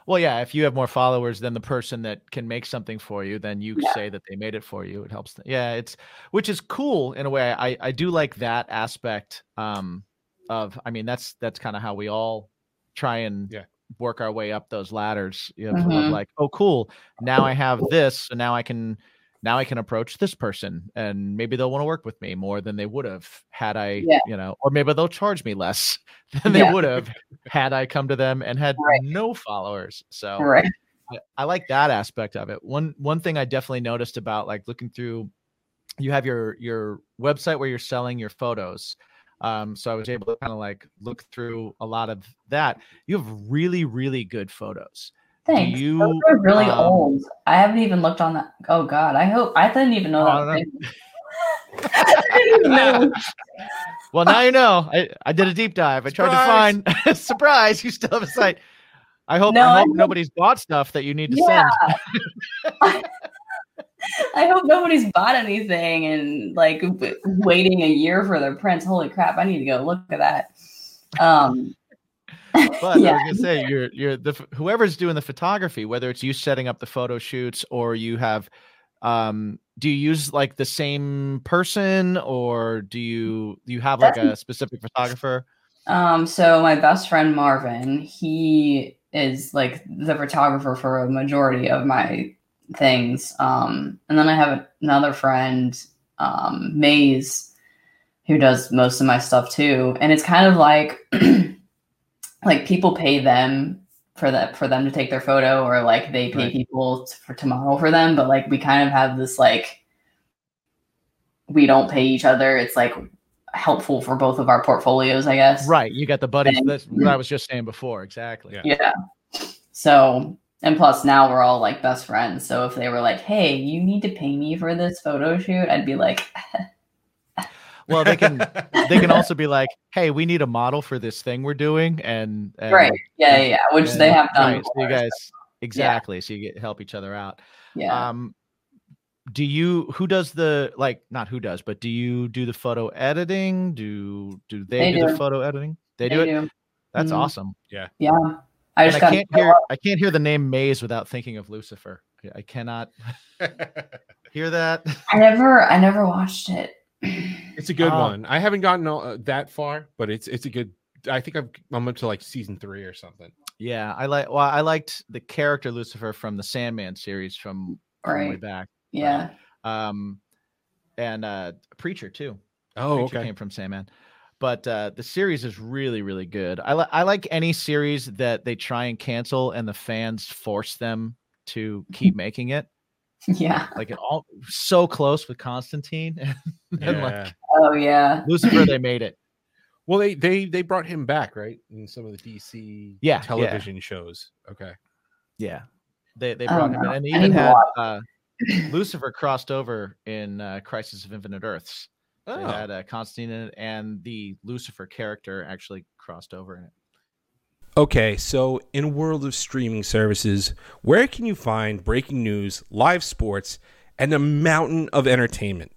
well, yeah. If you have more followers than the person that can make something for you, then you Yeah. say that they made it for you. It helps. Them. Yeah, it's which is cool in a way. I I do like that aspect. Um, of I mean that's that's kind of how we all try and Yeah. work our way up those ladders. You know, Mhm. like, oh, cool. Now I have this, so now I can now I can approach this person and maybe they'll want to work with me more than they would have had I, Yeah. you know, or maybe they'll charge me less than they Yeah. would have had I come to them and had Right. no followers. So Right. I, I like that aspect of it. One one thing I definitely noticed about like looking through you have your your website where you're selling your photos. Um, so I was able to kind of like look through a lot of that. You have really, really good photos. Thanks. you, Those are really um, old. I haven't even looked on that. Oh God, I hope I didn't even know Oh, that. no. was I didn't even know. Well, now you know. I, I did a deep dive. I tried to find surprise. You still have a site. I hope, No, I I hope hope- nobody's bought stuff that you need to Yeah. send. I hope nobody's bought anything and like waiting a year for their prints. Holy crap! I need to go look at that. Um, But I was gonna say, you're you're the whoever's doing the photography, whether it's you setting up the photo shoots or you have, um, do you use like the same person or do you do you have like That's- a specific photographer? um, so my best friend Marvin, he is like the photographer for a majority of my things. Um, and then I have another friend, um, Maze, who does most of my stuff too. And it's kind of like like people pay them for that for them to take their photo or like they pay Right. people t- for to model for them but like we kind of have this like we don't pay each other it's like helpful for both of our portfolios i guess Right, you got the buddies. And- That's what I was just saying before. Exactly. Yeah. yeah so and plus now we're all like best friends so if they were like hey you need to pay me for this photo shoot i'd be like Well, they can they can also be like, hey, we need a model for this thing we're doing, and, and right yeah yeah, yeah which they have done right, so you guys exactly. So you get help each other out. yeah Um, do you who does the like not who does, but do you do the photo editing? Do do they, They do, do. the photo editing? They, do it. That's Mhm. awesome. yeah yeah i just I can't hear I can't hear the name Maze without thinking of Lucifer. I- I cannot hear that. i never i never watched it it's a good Oh. one. I haven't gotten uh, that far, but it's it's a good. I think I've, I'm up to like season three or something. Yeah, I like. Well, I liked the character Lucifer from the Sandman series from, from way Right. back. yeah Um, and uh, Preacher too. Oh, Preacher okay. came from Sandman. But uh, the series is really, really good. I, li- I like any series that they try and cancel and the fans force them to keep making it. Yeah. Like it all so close with Constantine and then like Yeah. Oh yeah. Lucifer, they made it. Well, they they they brought him back, right? In some of the DC Yeah, yeah. television shows. Okay. Yeah, they they Oh, brought him in, no. and they even had uh, Lucifer crossed over in uh, Crisis of Infinite Earths. They Oh. had uh, Constantine in it, and the Lucifer character actually crossed over in it. Okay, so in a world of streaming services, where can you find breaking news, live sports, and a mountain of entertainment?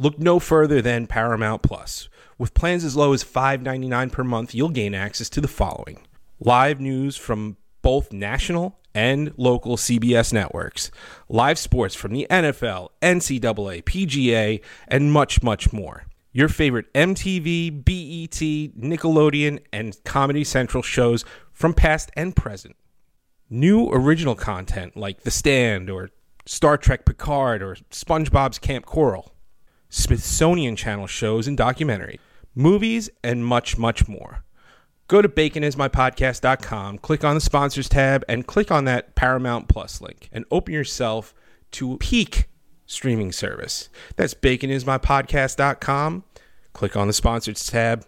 Look no further than Paramount Plus. With plans as low as $5.99 per month, you'll gain access to the following live news from both national and local CBS networks, live sports from the NFL, NCAA, PGA, and much, much more. Your favorite MTV, BET, Nickelodeon, and Comedy Central shows from past and present. New original content like The Stand or Star Trek Picard or SpongeBob's Kamp Koral. Smithsonian Channel shows and documentary, movies, and much, much more. Go to baconismypodcast.com, click on the sponsors tab, and click on that Paramount Plus link and open yourself to peak streaming service. That's baconismypodcast.com. Click on the sponsors tab,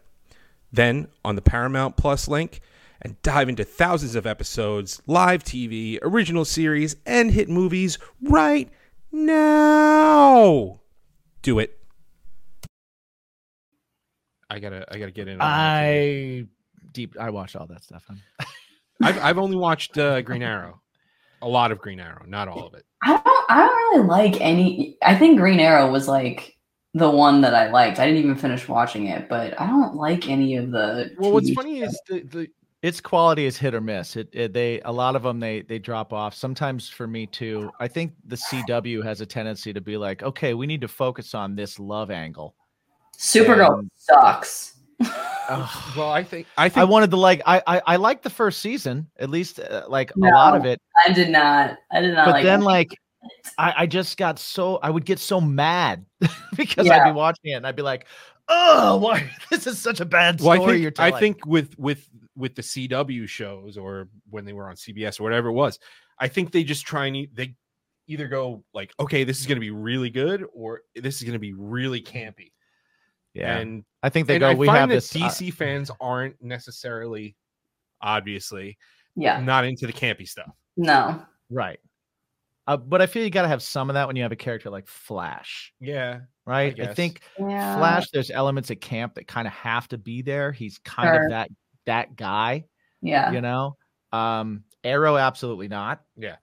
then on the Paramount Plus link, and dive into thousands of episodes, live TV, original series, and hit movies right now. Do it. I gotta, I gotta get in. on. I deep. I watched all that stuff. I'm- I've, I've only watched uh, Green Arrow, a lot of Green Arrow, not all of it. I don't really like any I think Green Arrow was like the one that I liked. I didn't even finish watching it, but I don't like any of the Well, what's TV funny is the, the its quality is hit or miss. It, it they a lot of them they they drop off. Sometimes for me too. I think the CW has a tendency to be like, okay, we need to focus on this love angle. Supergirl Um, sucks. Ugh. well, I think I I wanted to like I I, I liked the first season at least uh, like a lot of it, I did not I did not but like then it. like I, I just got so I would get so mad because Yeah. I'd be watching it and I'd be like, oh, why this is such a bad well, story I you're think I think with with with the CW shows or when they were on CBS or whatever it was, I think they just try and they either go like, okay, this is going to be really good, or this is going to be really campy. yeah, And I think they go. I we have that this uh, DC fans aren't necessarily, obviously, yeah, not into the campy stuff. no. right, uh, but I feel you got to have some of that when you have a character like Flash, Yeah, right? I, guess. think Yeah. Flash. There's elements at camp that kind of have to be there. He's kind Sure. of that that guy, Yeah. you know. Um, Arrow, absolutely not. Yeah.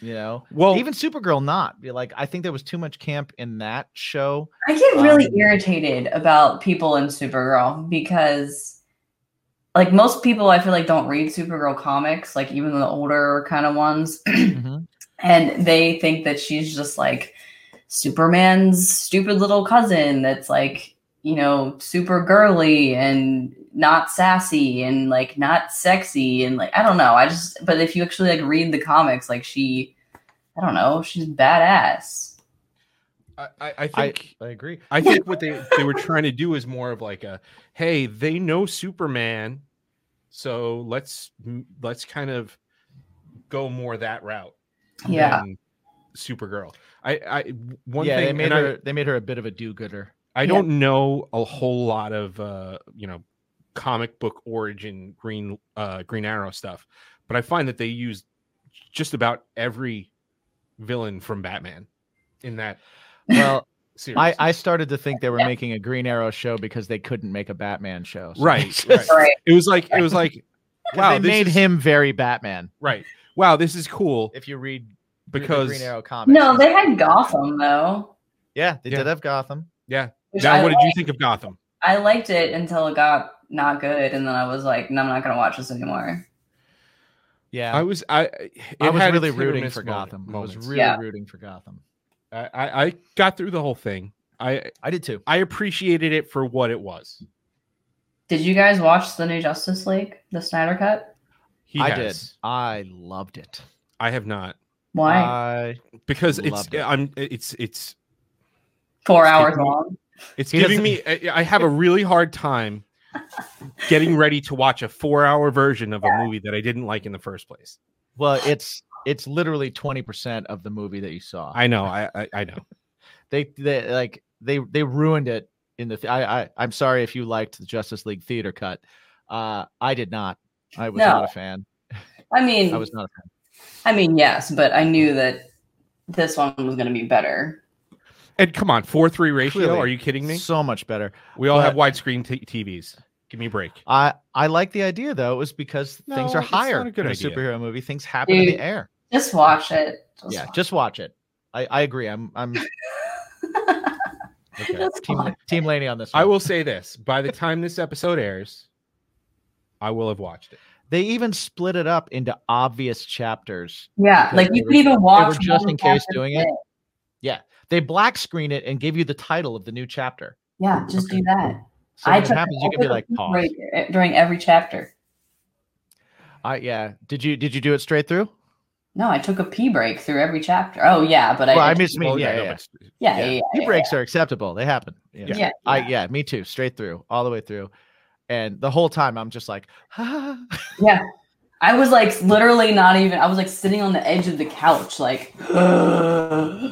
You know, well, even Supergirl, not. Like, I think there was too much camp in that show. I get really Um, irritated about people in Supergirl because, like, most people I feel like don't read Supergirl comics, like even the older kind of ones, Mhm. And they think that she's just like Superman's stupid little cousin that's like, you know, super girly and not sassy and like not sexy and like I don't know. I just but if you actually like read the comics, like she I don't know, she's badass. I, I, I I, think I agree. I think what they they were trying to do is more of like a hey, they know Superman, so let's let's kind of go more that route. Yeah. than Supergirl. I I one yeah, thing they made and I- her. they made her a bit of a do-gooder. I Yeah. don't know a whole lot of uh, you know comic book origin Green uh, Green Arrow stuff, but I find that they use just about every villain from Batman in that Well, series. I, I started to think they were Yeah. making a Green Arrow show because they couldn't make a Batman show. So Right, just- right. Right. it was like it was like wow, they made is- him very Batman. right. Wow, this is cool If you read because Green Arrow comics, No, they had Gotham though. yeah, they Yeah. did have Gotham. yeah. Which Now, I, what did you think of Gotham? I liked it until it got not good, and then I was like, no, I'm not gonna watch this anymore. Yeah, I was I it I was had really its hit or rooting for moment- Gotham. I was really Yeah. rooting for Gotham. I, I I got through the whole thing. I I did too. I appreciated it for what it was. Did you guys watch the new Justice League, the Snyder Cut? He I has. did. I loved it. I have not Why? I because it's it. I'm it's it's Four it's hours giving long. it's He giving me I I have a really hard time getting ready to watch a 4-hour version of a movie that I didn't like in the first place. well, it's it's literally 20% of the movie that you saw. I know. I I, I know. they they like they they ruined it in the th- I, I I'm sorry if you liked the Justice League theater cut. Uh I did not. I was not a fan. I mean, I was not a fan. I mean, yes, but I knew that this one was going to be better. And come on, four three ratio. Clearly. Are you kidding me? So much better. We all have widescreen t- TVs. Give me a break. I I like the idea though. It was because things are higher a good in a idea. superhero movie. Things happen in the air. Just watch it. Just yeah, watch just watch it. I, I agree. I'm I'm okay. Just team Team Laney on this. I will say this: by the time this episode airs, I will have watched it. They even split it up into obvious chapters. Yeah, like you were- can even watch. were just in case doing a it. day. They black screen it and give you the title of the new chapter. Yeah, just do that. So I when it took, happens, you can be a like, pause. break eh, during every chapter. I yeah. Did you did you do it straight through? No, I took a pee break through every chapter. Oh yeah, but Well, I, I just mean Well, yeah, no, yeah. yeah, yeah. yeah, yeah, Pee yeah, breaks are acceptable. They happen. Yeah. Yeah, I yeah. yeah, me too. Straight through, all the way through. And the whole time I'm just like, Yeah. I was like literally not even. I was like sitting on the edge of the couch, like.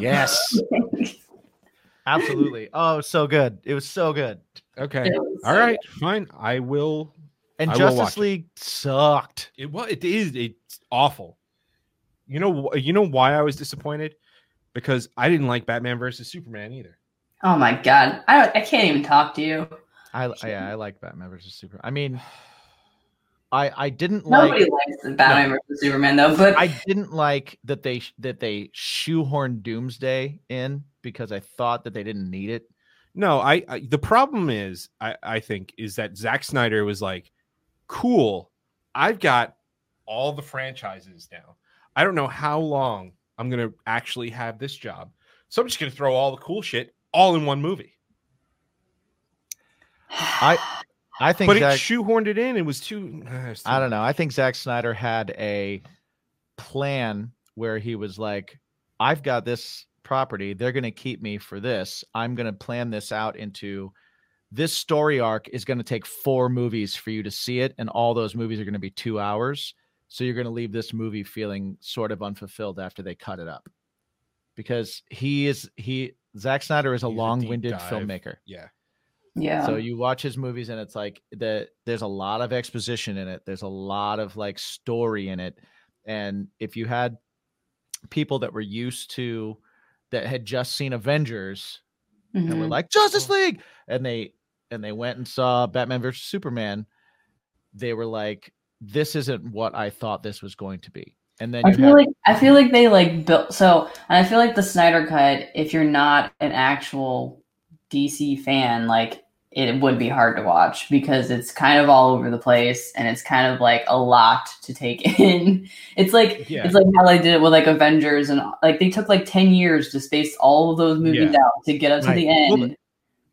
yes, absolutely. Oh, so good. It was so good. Okay. It was All so. Fine. I will. And I will watch Justice it. League sucked. It was. it is. It's awful. You know. You know why I was disappointed? Because I didn't like Batman versus Superman either. Oh my god, I don't, I can't even talk to you. I yeah, I like Batman versus Superman. I mean, I I didn't Nobody like likes the Batman versus Superman though, but I didn't like that they that they shoehorned Doomsday in because I thought that they didn't need it. No, I, I the problem is I, I think is that Zack Snyder was like, cool, I've got all the franchises now. I don't know how long I'm gonna actually have this job. So I'm just gonna throw all the cool shit all in one movie. I I think But it Zack, shoehorned it in. It was too. uh, I don't know. I think Zack Snyder had a plan where he was like, I've got this property. They're going to keep me for this. I'm going to plan this out into this story arc is going to take four movies for you to see it. And all those movies are going to be two hours. So you're going to leave this movie feeling sort of unfulfilled after they cut it up. Because he is, he, Zack Snyder is a He's long winded dive. filmmaker. Yeah. Yeah, So you watch his movies and it's like the there's a lot of exposition in it. There's a lot of like story in it. And if you had people that were used to that had just seen Avengers and were Mhm. like Justice League and they and they went and saw Batman versus Superman, they were like this isn't what I thought this was going to be. And then I feel had like I feel like they like built so, and I feel like the Snyder cut. If you're not an actual DC fan, like it would be hard to watch because it's kind of all over the place and it's kind of like a lot to take in. It's like Yeah. it's like how they did it with like Avengers and like they took like ten years to space all of those movies Yeah. out to get up to Right. the Well, end.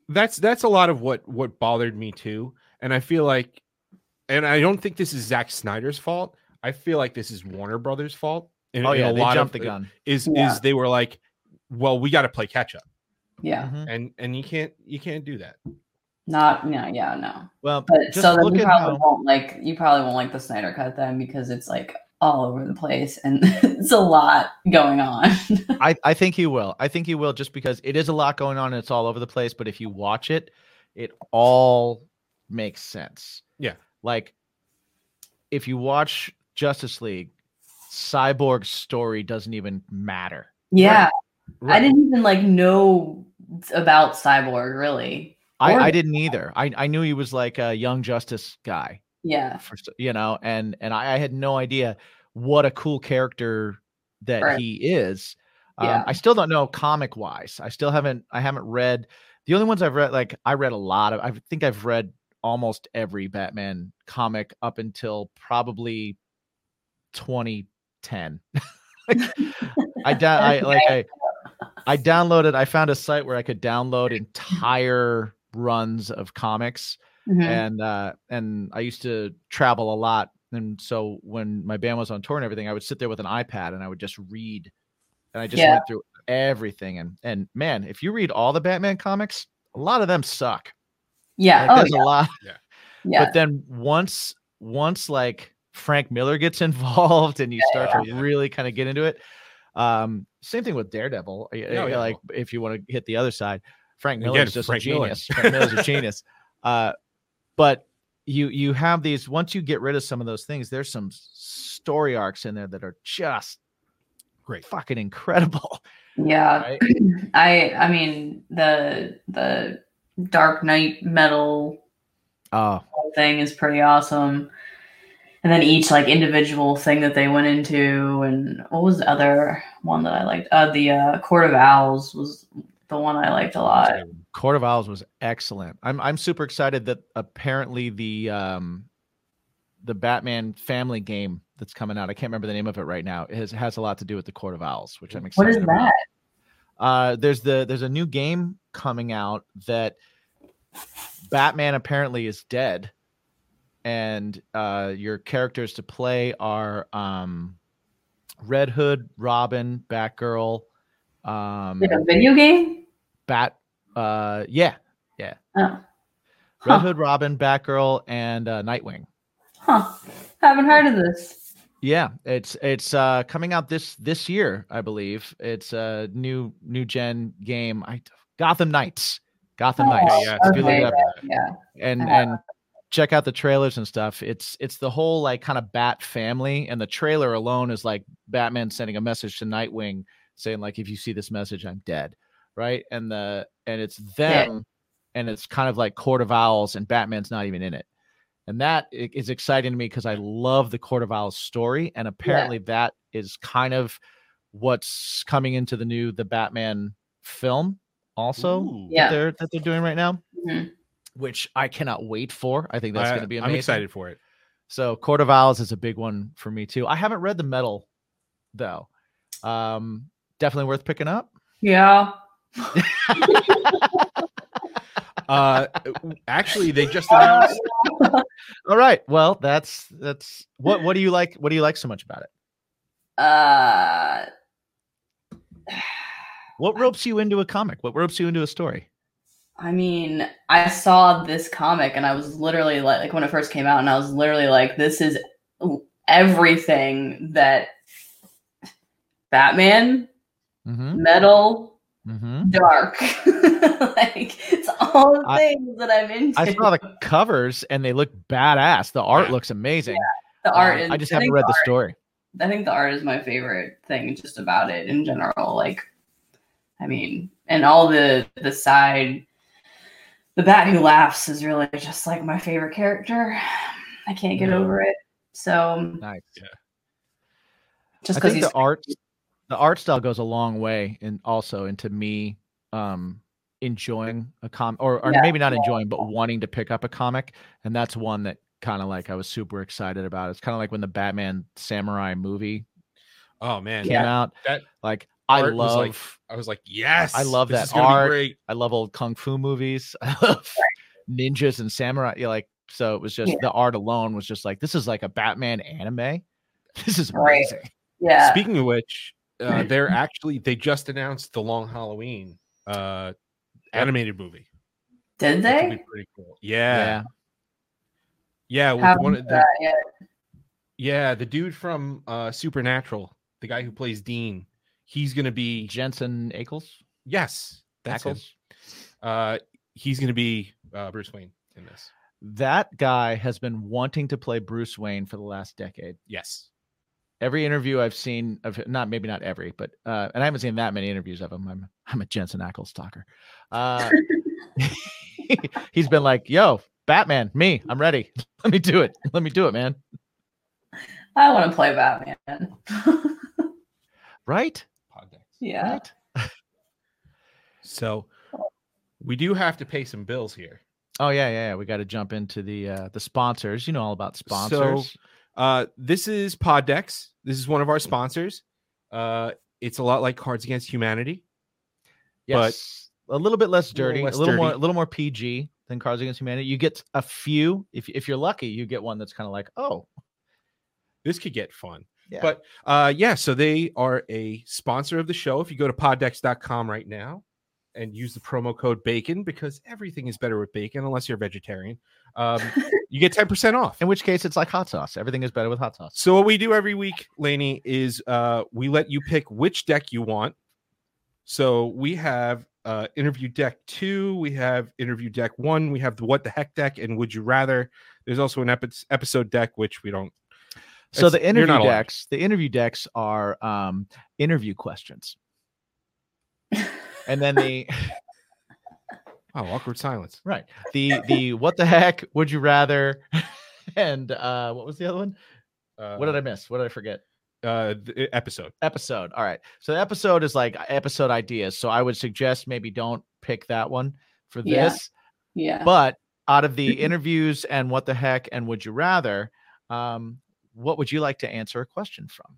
that's that's a lot of what what bothered me too and i feel like and i don't think this is Zack snyder's fault i feel like this is warner brothers fault in, Oh in yeah, a they lot jumped of the gun. is Yeah. is they were like well we got to play catch up yeah, Mhm. and and you can't you can't do that not no, yeah, no. Well, But just so then you probably how- won't like you probably won't like the Snyder cut then because it's like all over the place and it's a lot going on. I, I think you will. I think you will just because it is a lot going on and it's all over the place. But if you watch it, it all makes sense. Yeah. Like if you watch Justice League, Cyborg's story doesn't even matter. yeah, I Right. didn't even like know about Cyborg really. I, Or- I didn't either. I, I knew he was like a young Justice guy, Yeah, for, you know, and and I, I had no idea what a cool character that Right. he is. Um, Yeah. I still don't know comic wise. I still haven't. I haven't read the only ones I've read. Like I read a lot of. I think I've read almost every Batman comic up until probably 2010. Like, I I like I I downloaded. I found a site where I could download entire runs of comics Mhm. and uh and I used to travel a lot and so when my band was on tour and everything I would sit there with an iPad and I would just read and I just Yeah. went through everything and and man if you read all the Batman comics a lot of them suck yeah. like, oh there's yeah, a lot yeah. yeah. but then once once like Frank Miller gets involved and you start to really kind of get into it. Um, same thing with Daredevil. y- Yeah, yeah. Like if you want to hit the other side, Frank Miller Again, is just Frank a Miller. genius. Frank Miller's a genius. Uh, but you you have these once you get rid of some of those things, there's some story arcs in there that are just Great. fucking incredible. Yeah. Right? I I mean the the Dark Knight metal Oh, thing is pretty awesome. And then each like individual thing that they went into, and what was the other one that I liked? Uh, the uh, Court of Owls was the one I liked a lot. Court of Owls was excellent. I'm I'm super excited that apparently the um the Batman family game that's coming out. I can't remember the name of it right now. It has, has a lot to do with the Court of Owls, which I'm excited What is about. that? Uh, there's the there's a new game coming out that Batman apparently is dead, and uh, your characters to play are um, Red Hood, Robin, Batgirl, um, Like a video game? Bat. Uh, yeah, Oh, Red Hood, Robin, Batgirl, and uh, Nightwing. huh. Haven't heard of this. Yeah, it's it's uh, coming out this this year, I believe. It's a new new gen game. I Gotham Knights. Gotham Oh, Knights. yeah, If you look okay, it up, Yeah. and and check out the trailers and stuff. It's it's the whole like kind of Bat family, and the trailer alone is like Batman sending a message to Nightwing saying like, if you see this message, I'm dead, right? And the and it's them, and it's kind of like Court of Owls, and Batman's not even in it. And that is exciting to me because I love the Court of Owls story, and apparently that is kind of what's coming into the new the Batman film also Ooh. Yeah. that they're that they're doing right now Mhm. Which I cannot wait for. I think that's going to be amazing. I'm excited for it. So Court of Owls is a big one for me too. I haven't read the metal though. Um, definitely worth picking up. Yeah. Uh, actually, they just announced. All right. Well, that's that's what what do you like? What do you like so much about it? Uh, What ropes you into a comic? What ropes you into a story? I mean, I saw this comic and I was literally like, like when it first came out, and I was literally like, this is everything that Batman, Mm-hmm. metal, Mm-hmm. dark. like it's all the I- things that I'm into. I saw the covers and they look badass. The art looks amazing. the art. Um, is, I just haven't think read the art- story. I think the art is my favorite thing just about it in general. Like, I mean, and all the the side, the bat who laughs is really just like my favorite character. I can't get Yeah. over it. So Nice. Yeah. Just because the art the art style goes a long way and also into me um enjoying a comic or, or Yeah, maybe not enjoying but wanting to pick up a comic and that's one that kind of like I was super excited about. It's kind of like when the Batman Samurai movie Oh man, came Yeah. out. That like I art was love like- I was like, yes, I love this that is gonna be art. Great. I love old kung fu movies. I love ninjas and samurai. Yeah, like so it was just Yeah. the art alone was just like this is like a Batman anime. This is Right. amazing. yeah. Speaking of which, uh, they're actually they just announced the Long Halloween uh, animated movie. Did they? be pretty cool. Yeah, yeah. yeah. with one of the, yeah, the dude from uh, Supernatural, the guy who plays Dean, he's gonna be Jensen Ackles. yes, that's him. Ackles. Uh, he's gonna be uh, Bruce Wayne in this. That guy has been wanting to play Bruce Wayne for the last decade. Yes. Every interview I've seen of not maybe not every, but uh, and I haven't seen that many interviews of him. I'm I'm a Jensen Ackles stalker. Uh, he's been like, "Yo, Batman, me, I'm ready. Let me do it. Let me do it, man." I want to play Batman. Right? Poddex. yeah. Right? So we do have to pay some bills here. Oh yeah, yeah. yeah. We got to jump into the uh, the sponsors. You know all about sponsors. Uh, this is Poddex. This is one of our sponsors. Uh, it's a lot like Cards Against Humanity. but- yes, a little bit less A little dirty, less a little more, a little more PG than Cards Against Humanity. You get a few. If if you're lucky, you get one that's kind of like, oh, This could get fun. Yeah. But uh, yeah, so they are a sponsor of the show. If you go to poddex.com right now and use the promo code bacon because everything is better with bacon unless you're a vegetarian. Um, you get 10% off. In which case, it's like hot sauce. Everything is better with hot sauce. So what we do every week, Laney, is uh, we let you pick which deck you want. So we have uh, interview deck two, we have interview deck one, we have the what the heck deck, and would you rather. There's also an epi- episode deck which we don't. So It's- the interview not allowed. decks, the interview decks are um, interview questions, and then the Oh, awkward silence. right the the what the heck would you rather, and uh, what was the other one? Uh, What did I miss? What did I forget? Uh, the episode. Episode. All right. So the episode is like episode ideas. So I would suggest maybe don't pick that one for this Yeah. this. Yeah. But out of the interviews and what the heck and would you rather, um, what would you like to answer a question from?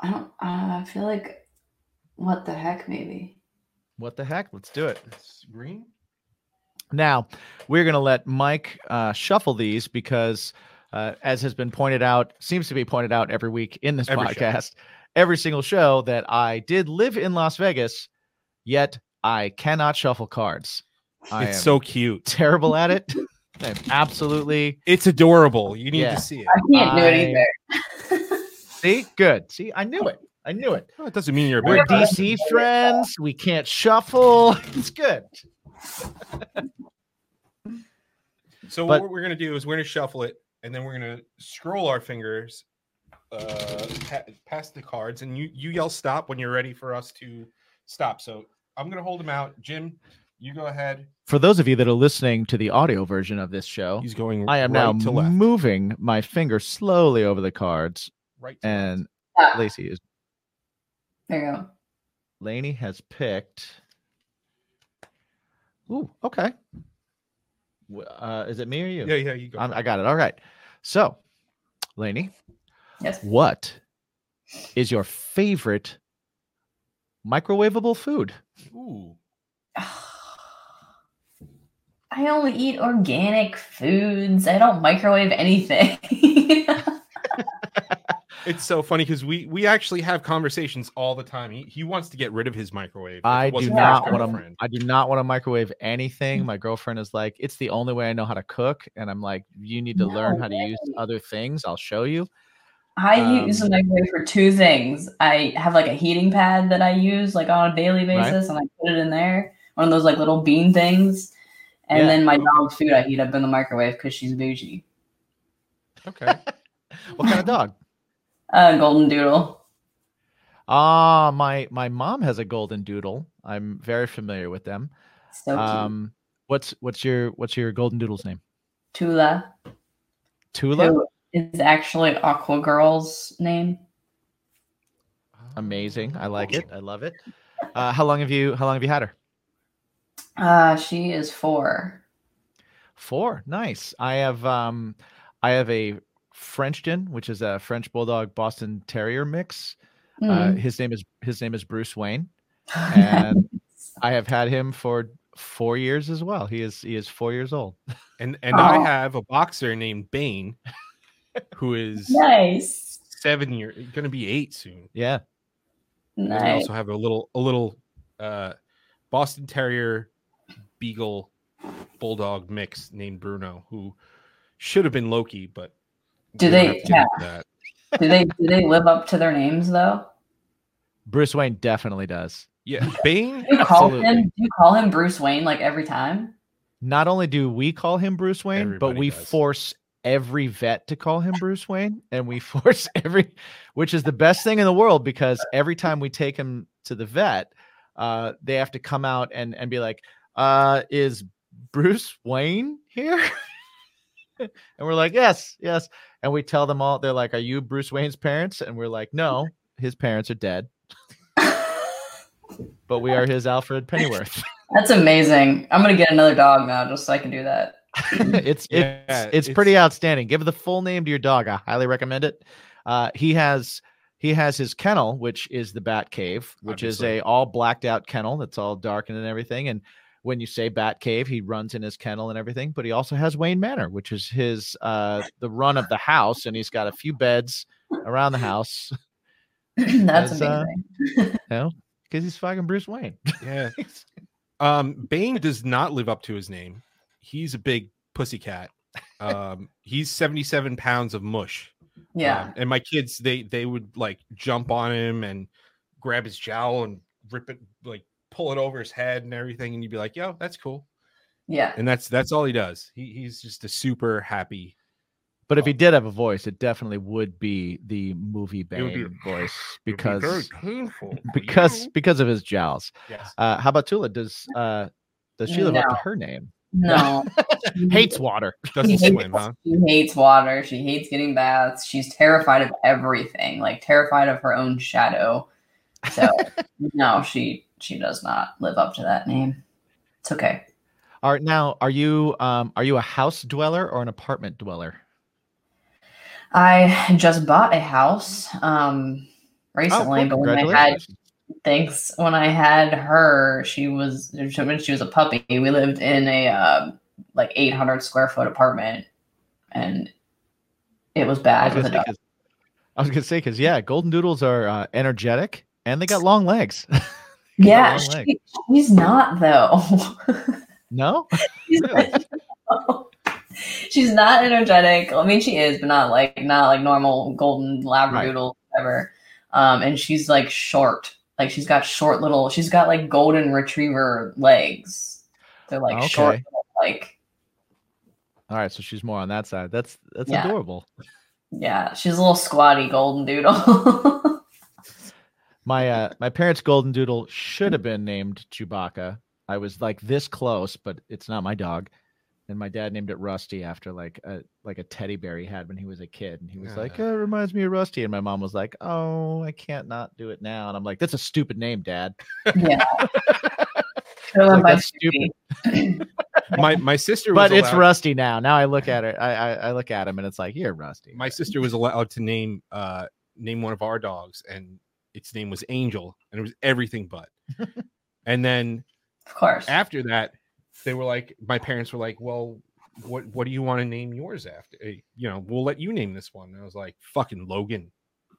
I don't. Uh, I feel like, what the heck? Maybe. What the heck? Let's do it. It's green. Now, we're going to let Mike uh, shuffle these because, uh, as has been pointed out, seems to be pointed out every week in this Every show. podcast, every single show that I did live in Las Vegas, yet I cannot shuffle cards. I it's so cute. terrible at it. I'm absolutely It's adorable. You need Yeah. to see it. I can't do I- it either. see good. See, I knew it. I knew it. Oh, it doesn't mean you're a We're DC friends. We can't shuffle. It's good. So But- what we're gonna do is we're gonna shuffle it, and then we're gonna scroll our fingers uh, pa- past the cards, and you you yell stop when you're ready for us to stop. So I'm gonna hold them out. Jim, you go ahead. For those of you that are listening to the audio version of this show, He's going. I am right now to left. moving my finger slowly over the cards, right. And Ah, Lacey is there you go. Laney has picked. Ooh, okay. Uh, is it me or you? Yeah, yeah. You go. I'm, I got it. All right. So, Laney, Yes. what is your favorite microwavable food? Ooh. I only eat organic foods. I don't microwave anything. It's so funny because we we actually have conversations all the time. He, he wants to get rid of his microwave. I do wasn't for his not want to. I do not want to microwave anything. My girlfriend is like, "It's the only way I know how to cook," and I'm like, "You need to learn No how to use other things. I'll show you." I use a Um, microwave for two things. I have like a heating pad that I use like on a daily Right. basis, and I put it in there, one of those like little bean things. And Yeah. then my dog's food I heat up in the microwave because she's bougie. Okay. What kind of dog? Uh, golden doodle. Ah, my my mom has a golden doodle. I'm very familiar with them. So cute. Um, what's what's your what's your golden doodle's name? Tula, Tula. who is actually Aqua Girl's name. Amazing. I like it. I love it. Uh, how long have you how long have you had her? Uh, she is four. Four. Nice. I have um I have a Frenchton, which is a French Bulldog Boston Terrier mix. Uh, Mm. his name is his name is Bruce Wayne, and I have had him for four years as well. He is he is four years old. And and I Oh. have a boxer named Bane, who is nice. seven year, going to be eight soon. Yeah. And I Nice. also have a little a little uh, Boston Terrier Beagle Bulldog mix named Bruno, who should have been Loki, but Do they- have to get yeah. into that. do they do they live up to their names though? Bruce Wayne definitely does. Yeah, Bane. Do you call Absolutely. him? Do you call him Bruce Wayne like every time? Not only do we call him Bruce Wayne, but we does. force every vet to call him Bruce Wayne, and we force every, which is the best thing in the world because every time we take him to the vet, uh, they have to come out and and be like, uh, "Is Bruce Wayne here?" and we're like, "Yes, yes," and we tell them all. They're like, "Are you Bruce Wayne's parents?" And we're like, "No, his parents are dead, but we are his Alfred Pennyworth." That's amazing. I'm gonna get another dog now just so I can do that. it's Yeah, it's it's pretty outstanding. Give the full name to your dog. I highly recommend it. Uh, he has he has his kennel, which is the Bat Cave, which is a all blacked out kennel that's all darkened and everything. And when you say Bat Cave, he runs in his kennel and everything. But he also has Wayne Manor, which is his uh, the run of the house, and he's got a few beds around the house. That's As, uh, amazing. You know, because he's fucking Bruce Wayne. Yeah. Um, Bane does not live up to his name. He's a big pussycat. Um, he's 77 pounds of mush. Yeah. Um, and my kids, they they would like jump on him and grab his jowl and rip it, like pull it over his head and everything. And you'd be like, yo, that's cool. yeah. And that's that's all he does. He, he's just a super happy. But if he did have a voice, it definitely would be the movie It would be- Bane voice It'd be very because painful. because you. because of his jowls. yes. Uh, how about Tula? Does uh, does she live up to No. her name? No. Hates water. doesn't She hates- swim, huh? She hates water. She hates getting baths. She's terrified of everything, like terrified of her own shadow. So no, she she does not live up to that name. It's okay. All right, now are you um are you a house dweller or an apartment dweller? I just bought a house um recently, cool. but when I had thanks when I had her, she was when she was a puppy. We lived in a uh, like 800 square foot apartment, and it was bad was with gonna a say dog. 'cause- I was gonna say because yeah, golden doodles are uh, energetic and they got long legs. Yeah, she, she's not though. no, she's, Really? she's not energetic. I mean, she is, but not like not like normal golden labradoodle whatever. Um, and she's like short. Like she's got short little. She's got like golden retriever legs. They're like short, Okay. like all right. So she's more on that side. That's that's Yeah. adorable. yeah. She's a little squatty golden doodle. My uh my parents' golden doodle should have been named Chewbacca. I was like this close, but it's not my dog. And my dad named it Rusty after like a like a teddy bear he had when he was a kid, and he was like. "Oh, it reminds me of Rusty." And my mom was like, "Oh, I can't not do it now." And I'm like, "That's a stupid name, Dad." yeah. Like, that's stupid. My my sister was But it's Rusty now. Now I look at it, I, I I look at him, and it's like, "You're Rusty." my sister was allowed to name uh name one of our dogs and its name was angel and it was everything but and then Of course. after that they were like my parents were like well what what do you want to name yours after Eh, you know we'll let you name this one and i was like fucking logan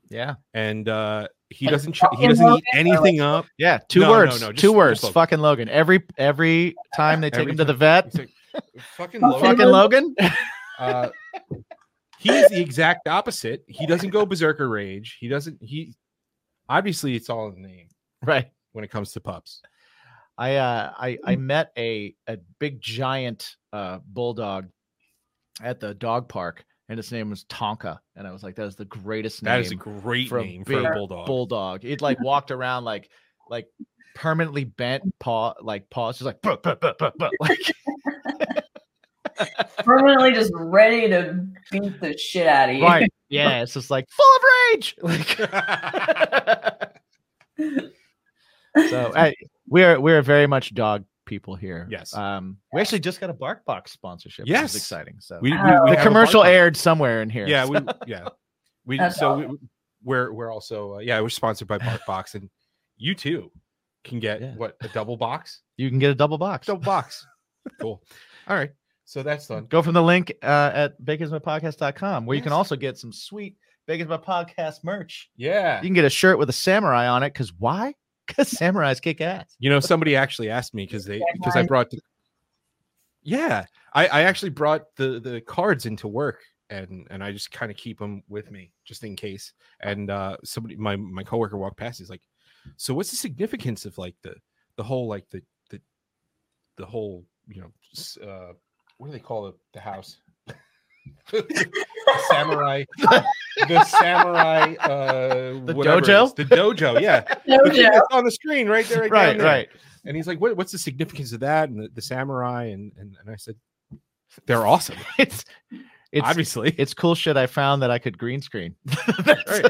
Yeah, and uh he Like doesn't ch- he doesn't eat Logan or anything up yeah. Two No, no, words. no, just- two words. Logan. Fucking Logan. Every every time they take Every him to the vet, like, fucking Fucking logan fucking Logan. uh he's the exact opposite he doesn't go berserker rage he doesn't he obviously it's all in the name right. when it comes to pups I uh I I Mm. met a a big giant uh bulldog at the dog park and his name was Tonka and I was like that is the greatest name That is a great for a name for a bulldog. bulldog. It like walked around like like permanently bent paw like paws just like, "Buh, buh, buh, buh, buh," like Permanently just ready to beat the shit out of you. right yeah it's just like full of rage like so hey, we're we're very much dog people here Yes. um we actually just got a bark box sponsorship which Yes. is exciting so we, we, we the commercial aired somewhere in here Yeah, so- we yeah. We That's so awesome. we, we're we're also uh, yeah, we're sponsored by Barkbox and you too can get Yeah. what a double box? you can get a double box Double box. cool. All right. So that's done. go from the link uh, at baconismypodcast.com where you can also get some sweet Bacons My Podcast merch. Yeah. You can get a shirt with a samurai on it because why? Because samurais kick ass. You know, somebody actually asked me because they because I brought the, yeah, I, I actually brought the the cards into work and and I just kind of keep them with me just in case. And uh somebody my my coworker walked past, he's like, So what's the significance of like the the whole like the the the whole, you know, uh what do they call it the house? the samurai the samurai uh The whatever it dojo? the dojo yeah No the thing joke. that's on the screen right there right, Right, there. right. And he's like, what, what's the significance of that? And the, the samurai. And, and, and I said, they're awesome. It's it's Obviously. it's cool shit I found that I could green screen. That's-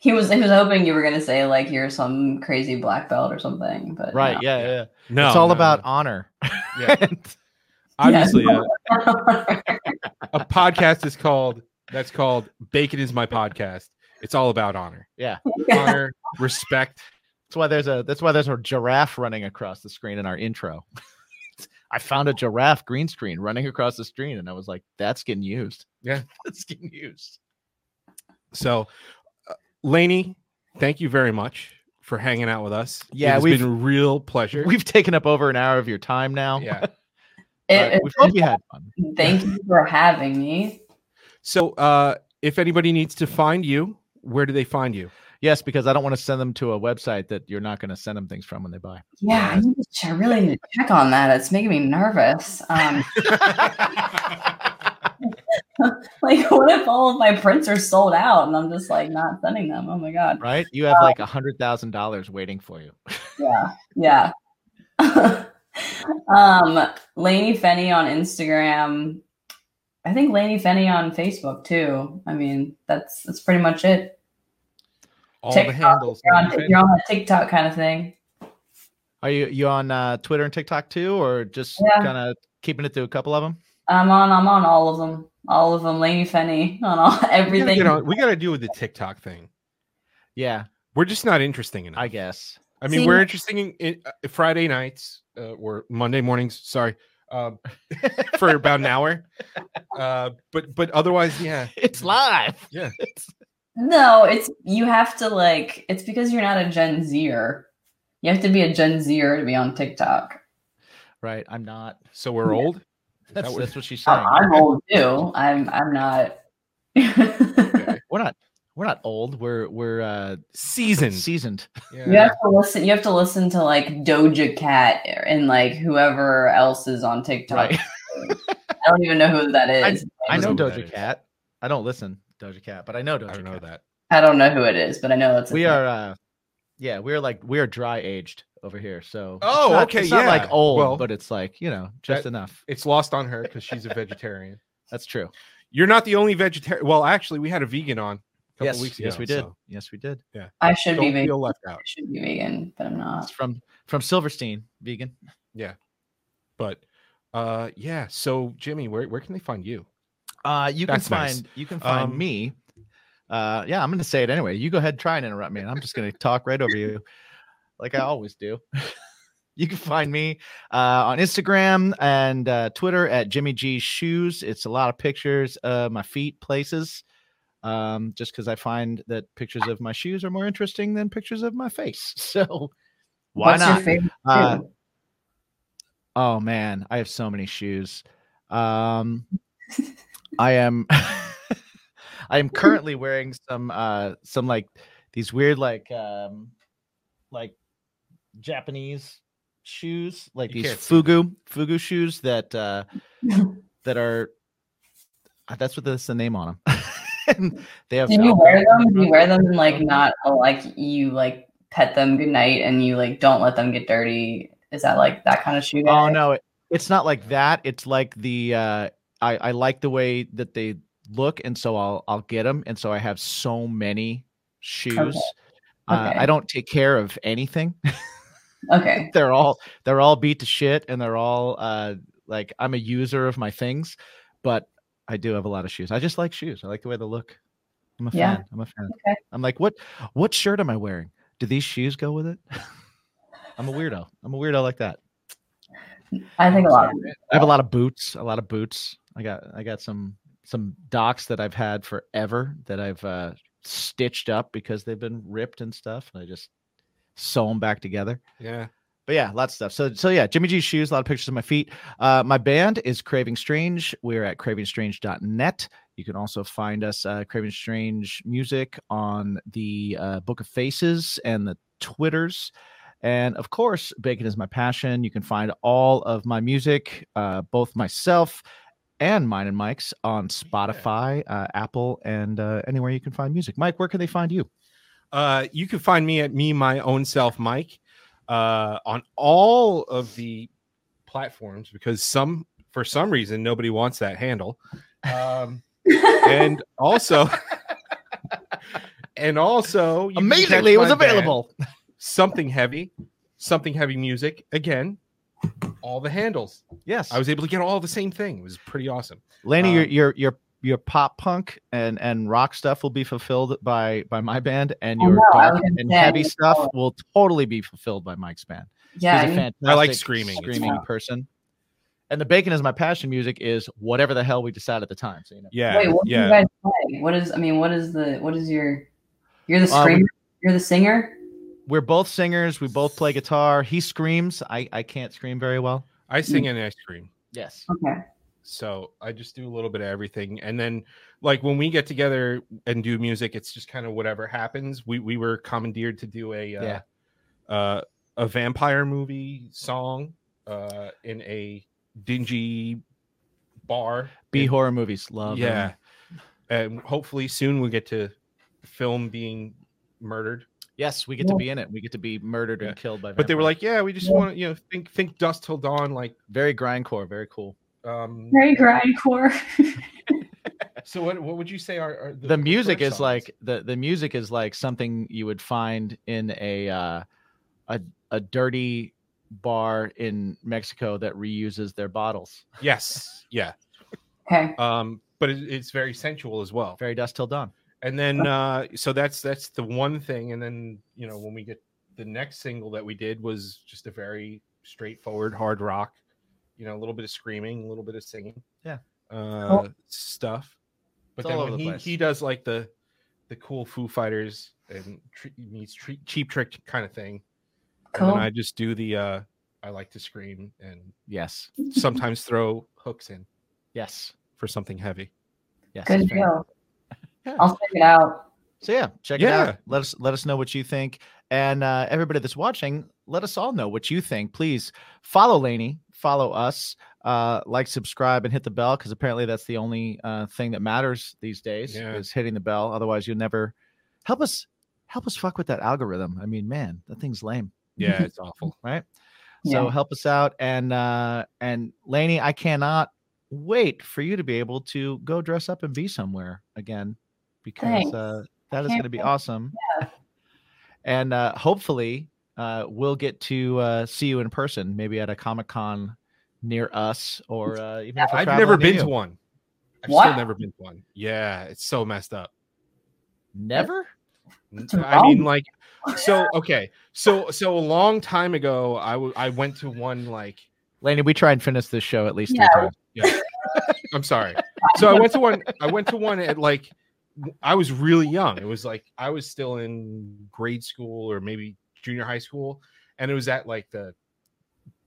He was he was hoping you were gonna say like you're some crazy black belt or something, but right, no. yeah, yeah. no, it's all no, about no. honor. Yeah. Obviously, Yeah. Uh, a, a podcast is called, that's called Bacon is My Podcast. It's all about honor, Yeah, honor, respect. That's why there's a that's why there's a giraffe running across the screen in our intro. I found a giraffe green screen running across the screen, and I was like, "That's getting used." Yeah. that's getting used. So, Lainey, thank you very much for hanging out with us. Yeah, it's we've- been a real pleasure. We've taken up over an hour of your time now. yeah. but It- we hope you had fun. thank you for having me. So, uh, if anybody needs to find you, where do they find you? Yes, because I don't want to send them to a website that you're not going to send them things from when they buy. Yeah, I, need to I really need to check on that. It's making me nervous. Um, like, what if all of my prints are sold out and I'm just like not sending them? Oh my god. Right? You have like a hundred thousand dollars waiting for you. Yeah, yeah. um, Lainey Fenny on Instagram. I think Lainey Fenny on Facebook too. I mean, that's that's pretty much it. All the handles. You're on, you're on TikTok kind of thing. Are you you on uh, Twitter and TikTok too, or just Yeah. kind of keeping it to a couple of them? I'm on. I'm on all of them. All of them. Lainey Fenny on all We gotta, everything. get on, we gotta do with the TikTok thing. Yeah, We're just not interesting enough. I guess. I mean, See- we're interesting in, in uh, Friday nights uh, or Monday mornings. Sorry, um, for about an hour. Uh, but but otherwise, yeah, It's live. Yeah. No, it's you have to like. It's because you're not a Gen Zer. You have to be a Gen Zer to be on TikTok. Right. I'm not. So we're old. Is That's, that what- that's what she's I- saying. I'm old too. I'm. I'm not. We're not. We're not old. We're we're uh, seasoned. seasoned. You have to listen. You have to listen to like Doja Cat and like whoever else is on TikTok. Right. I don't even know who that is. I know know Doja. Cat. I don't listen Doja Cat, but I know Doja I don't know Cat. that. I don't know who it is, but I know that's. a We thing. are. uh Yeah, we're like we are dry aged over here. So. it's Oh, not- okay, It's not like old, Well, but it's like you know just that- enough. It's lost on her because she's a vegetarian. That's true. You're not the only vegetarian. Well, actually, we had a vegan on a couple Yes. weeks ago. yes, we did. so Yes, we did. Yeah. I should be don't vegan. feel left out. I should be vegan, but I'm It's not. from from Silverstein, vegan. Yeah. But uh, yeah. So Jimmy, where where can they find you? Uh, you can That's nice. find you can find Um, me. Uh, yeah, I'm going to say it anyway. You go ahead, and try and interrupt me, and I'm just going to talk right over you, like I always do. you can find me uh, on Instagram and uh, Twitter at Jimmy G Shoes. It's a lot of pictures of my feet places, um, just because I find that pictures of my shoes are more interesting than pictures of my face. So why What's not? Uh. Oh man, I have so many shoes. Um, I am, I am currently wearing some, uh, some like these weird like, um, like Japanese shoes, like You these fugu fugu shoes that uh, that are. uh, That's what that's the name on them. and they have. Do you wear them? Do you wear them and like not like you like pet them goodnight and you like don't let them get dirty? Is that like that kind of shoe? Oh no, it, it's not like that. It's like the uh I I like the way that they look and so I'll I'll get them and so I have so many shoes. Uh, Okay. I don't take care of anything. Okay. they're all they're all beat to shit and they're all uh like I'm a user of my things, but I do have a lot of shoes. I just like shoes. I like the way they look. I'm a Yeah. fan. I'm a fan. Okay. I'm like, what what shirt am I wearing? Do these shoes go with it? I'm a weirdo. I'm a weirdo like that. I think a lot. Of, I have a lot of boots, a lot of boots. I got I got some some Docs that I've had forever that I've uh stitched up because they've been ripped and stuff and I just sew them back together. Yeah. But yeah, lots of stuff. So so yeah, Jimmy G's shoes, a lot of pictures of my feet. Uh my band is Craving Strange. We're at cravingstrange.net. You can also find us uh Craving Strange music on the uh, Book of Faces and the Twitters. And of course, bacon is my passion. You can find all of my music, uh, both myself and mine and Mike's, on Spotify, uh, Apple, and uh, anywhere you can find music. Mike, where can they find you? Uh, you can find me at me my own self, Mike, uh, on all of the platforms because some for some reason nobody wants that handle. Um, and also, and also, you can catch Amazingly, it was my band, available. something heavy, something heavy music. Again, all the handles. Yes, I was able to get all the same thing. It was pretty awesome. Lanny, um, your your your pop punk and and rock stuff will be fulfilled by by my band, and your know, I dark and say, heavy stuff follow. will totally be fulfilled by Mike's band. yeah. He's a I need- fantastic I like screaming. Screaming fun. person. And the bacon is my passion music is whatever the hell we decide at the time. So you know. Yeah, Wait, what do yeah. you guys play? What is? I mean, what is the? What is your? You're the um, we- screamer. You're the singer. we're both singers. We both play guitar. He screams. I I can't scream very well. I sing and I scream. Yes. Okay. So I just do a little bit of everything. And then like when we get together and do music, it's just kind of whatever happens. We we were commandeered to do a uh, Yeah. uh a vampire movie song uh in a dingy bar. B horror movies. Love. them. yeah. And hopefully soon we'll get to film being murdered. Yes, we get to be in it. We get to be murdered Yeah. and killed by. But they were like, yeah, we just Yeah. want to, you know, think think Dusk Till Dawn like very grindcore. Very cool. Um Very grindcore. so what what would you say are, are the music is songs? like the the music is like something you would find in a uh, a a dirty bar in Mexico that reuses their bottles. yes yeah okay. um but it, it's very sensual as well Very Dusk Till Dawn. and then uh so that's that's the one thing and then you know when we get the next single that we did was just a very straightforward hard rock you know a little bit of screaming a little bit of singing Yeah. uh stuff but It's then when the he, place. he does like the the cool foo fighters and tre- meets tre- cheap trick kind of thing and then i just do the uh i like to scream and Yes. sometimes throw hooks in Yes. for something heavy Yes. Good it's deal. Yeah. I'll check it out. So yeah, check it Yeah. out. Let us let us know what you think, and uh, everybody that's watching, let us all know what you think. Please follow Laney, follow us, uh, like, subscribe, and hit the bell because apparently that's the only uh, thing that matters these days Yeah. is hitting the bell. Otherwise, you'll never help us help us fuck with that algorithm. I mean, man, that thing's lame, yeah it's awful right? So Yeah. help us out, and uh, and Laney, I cannot wait for you to be able to go dress up and be somewhere again because Thanks. uh, that is Can't going to be wait. awesome. And uh, hopefully, uh, we'll get to uh, see you in person, maybe at a Comic Con near us, or uh, even if I've never near been you. to one. I've What? still never been to one. Yeah, it's so messed up. Never. I mean, like, so okay, so so a long time ago, I w- I went to one like, Laney, we try and finish this show at least Yeah. three times. yeah, I'm sorry. So I went to one. I went to one at like, I was really young. It was like I was still in grade school or maybe junior high school, and it was at like the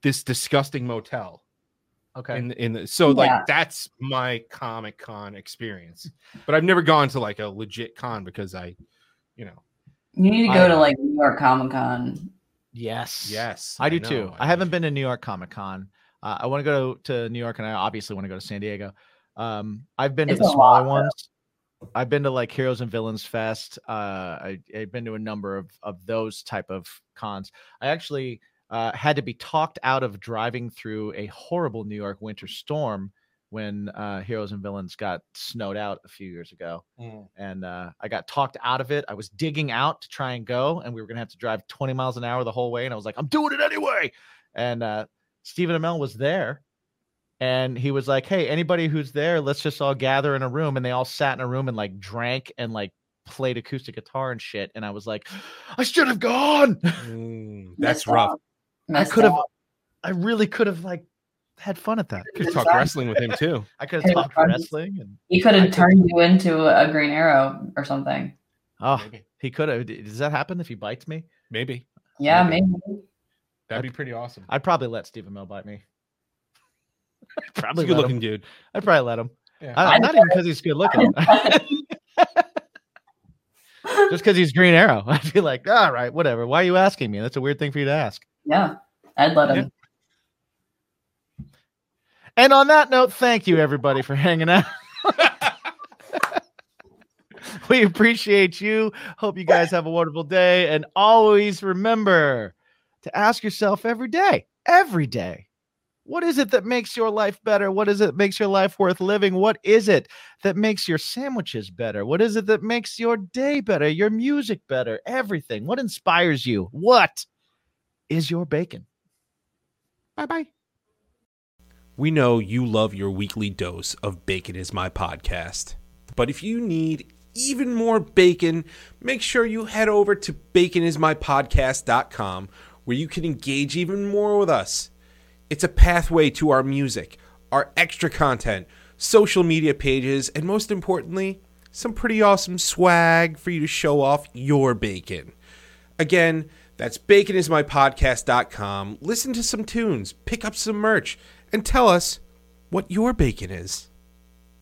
this disgusting motel. Okay. in in the, so Yeah. like that's my comic con experience but i've never gone to like a legit con because i you know You need to I- go to like New York Comic Con. yes. yes I do know, too. I, haven't been to New York Comic Con. Uh, I want to go to New York, and I obviously want to go to San Diego. Um, I've been to the smaller lot, though. ones. I've been to like Heroes and Villains Fest. Uh, I, I've been to a number of of those type of cons. I actually uh, had to be talked out of driving through a horrible New York winter storm when uh, Heroes and Villains got snowed out a few years ago Mm. and uh, I got talked out of it. I was digging out to try and go, and we were gonna have to drive 20 miles an hour the whole way. And I was like, I'm doing it anyway. And uh, Stephen Amell was there, and he was like, Hey, anybody who's there, let's just all gather in a room. And they all sat in a room and like drank and like played acoustic guitar and shit. And I was like, I should have gone. Mm, that's Messed rough. I could have. I really could have like had fun at that. could talk wrestling with him too I could Hey, have talked fun. wrestling and He could have turned you into a Green Arrow or something. oh, maybe he could have. Does that happen if he bites me? maybe Yeah, Maybe. maybe. that'd be pretty awesome I'd probably let Stephen Amell bite me. I'd he's probably a good looking him. dude I'd probably let him. yeah. I, I'd not even because he's good looking. Just because he's Green Arrow. I'd be like, all right, whatever. Why are you asking me? That's a weird thing for you to ask. yeah, I'd let him. And on that note, thank you everybody for hanging out. we appreciate you. Hope you guys have a wonderful day. And always remember to ask yourself every day, every day, what is it that makes your life better? What is it that makes your life worth living? What is it that makes your sandwiches better? What is it that makes your day better? Your music better? Everything. What inspires you? What is your bacon? bye bye we know you love your weekly dose of bacon is my podcast but if you need even more bacon make sure you head over to baconismypodcast.com where you can engage even more with us It's a pathway to our music, our extra content, social media pages, and most importantly, some pretty awesome swag for you to show off your bacon. Again, That's baconismypodcast.com. Listen to some tunes, pick up some merch, and tell us what your bacon is.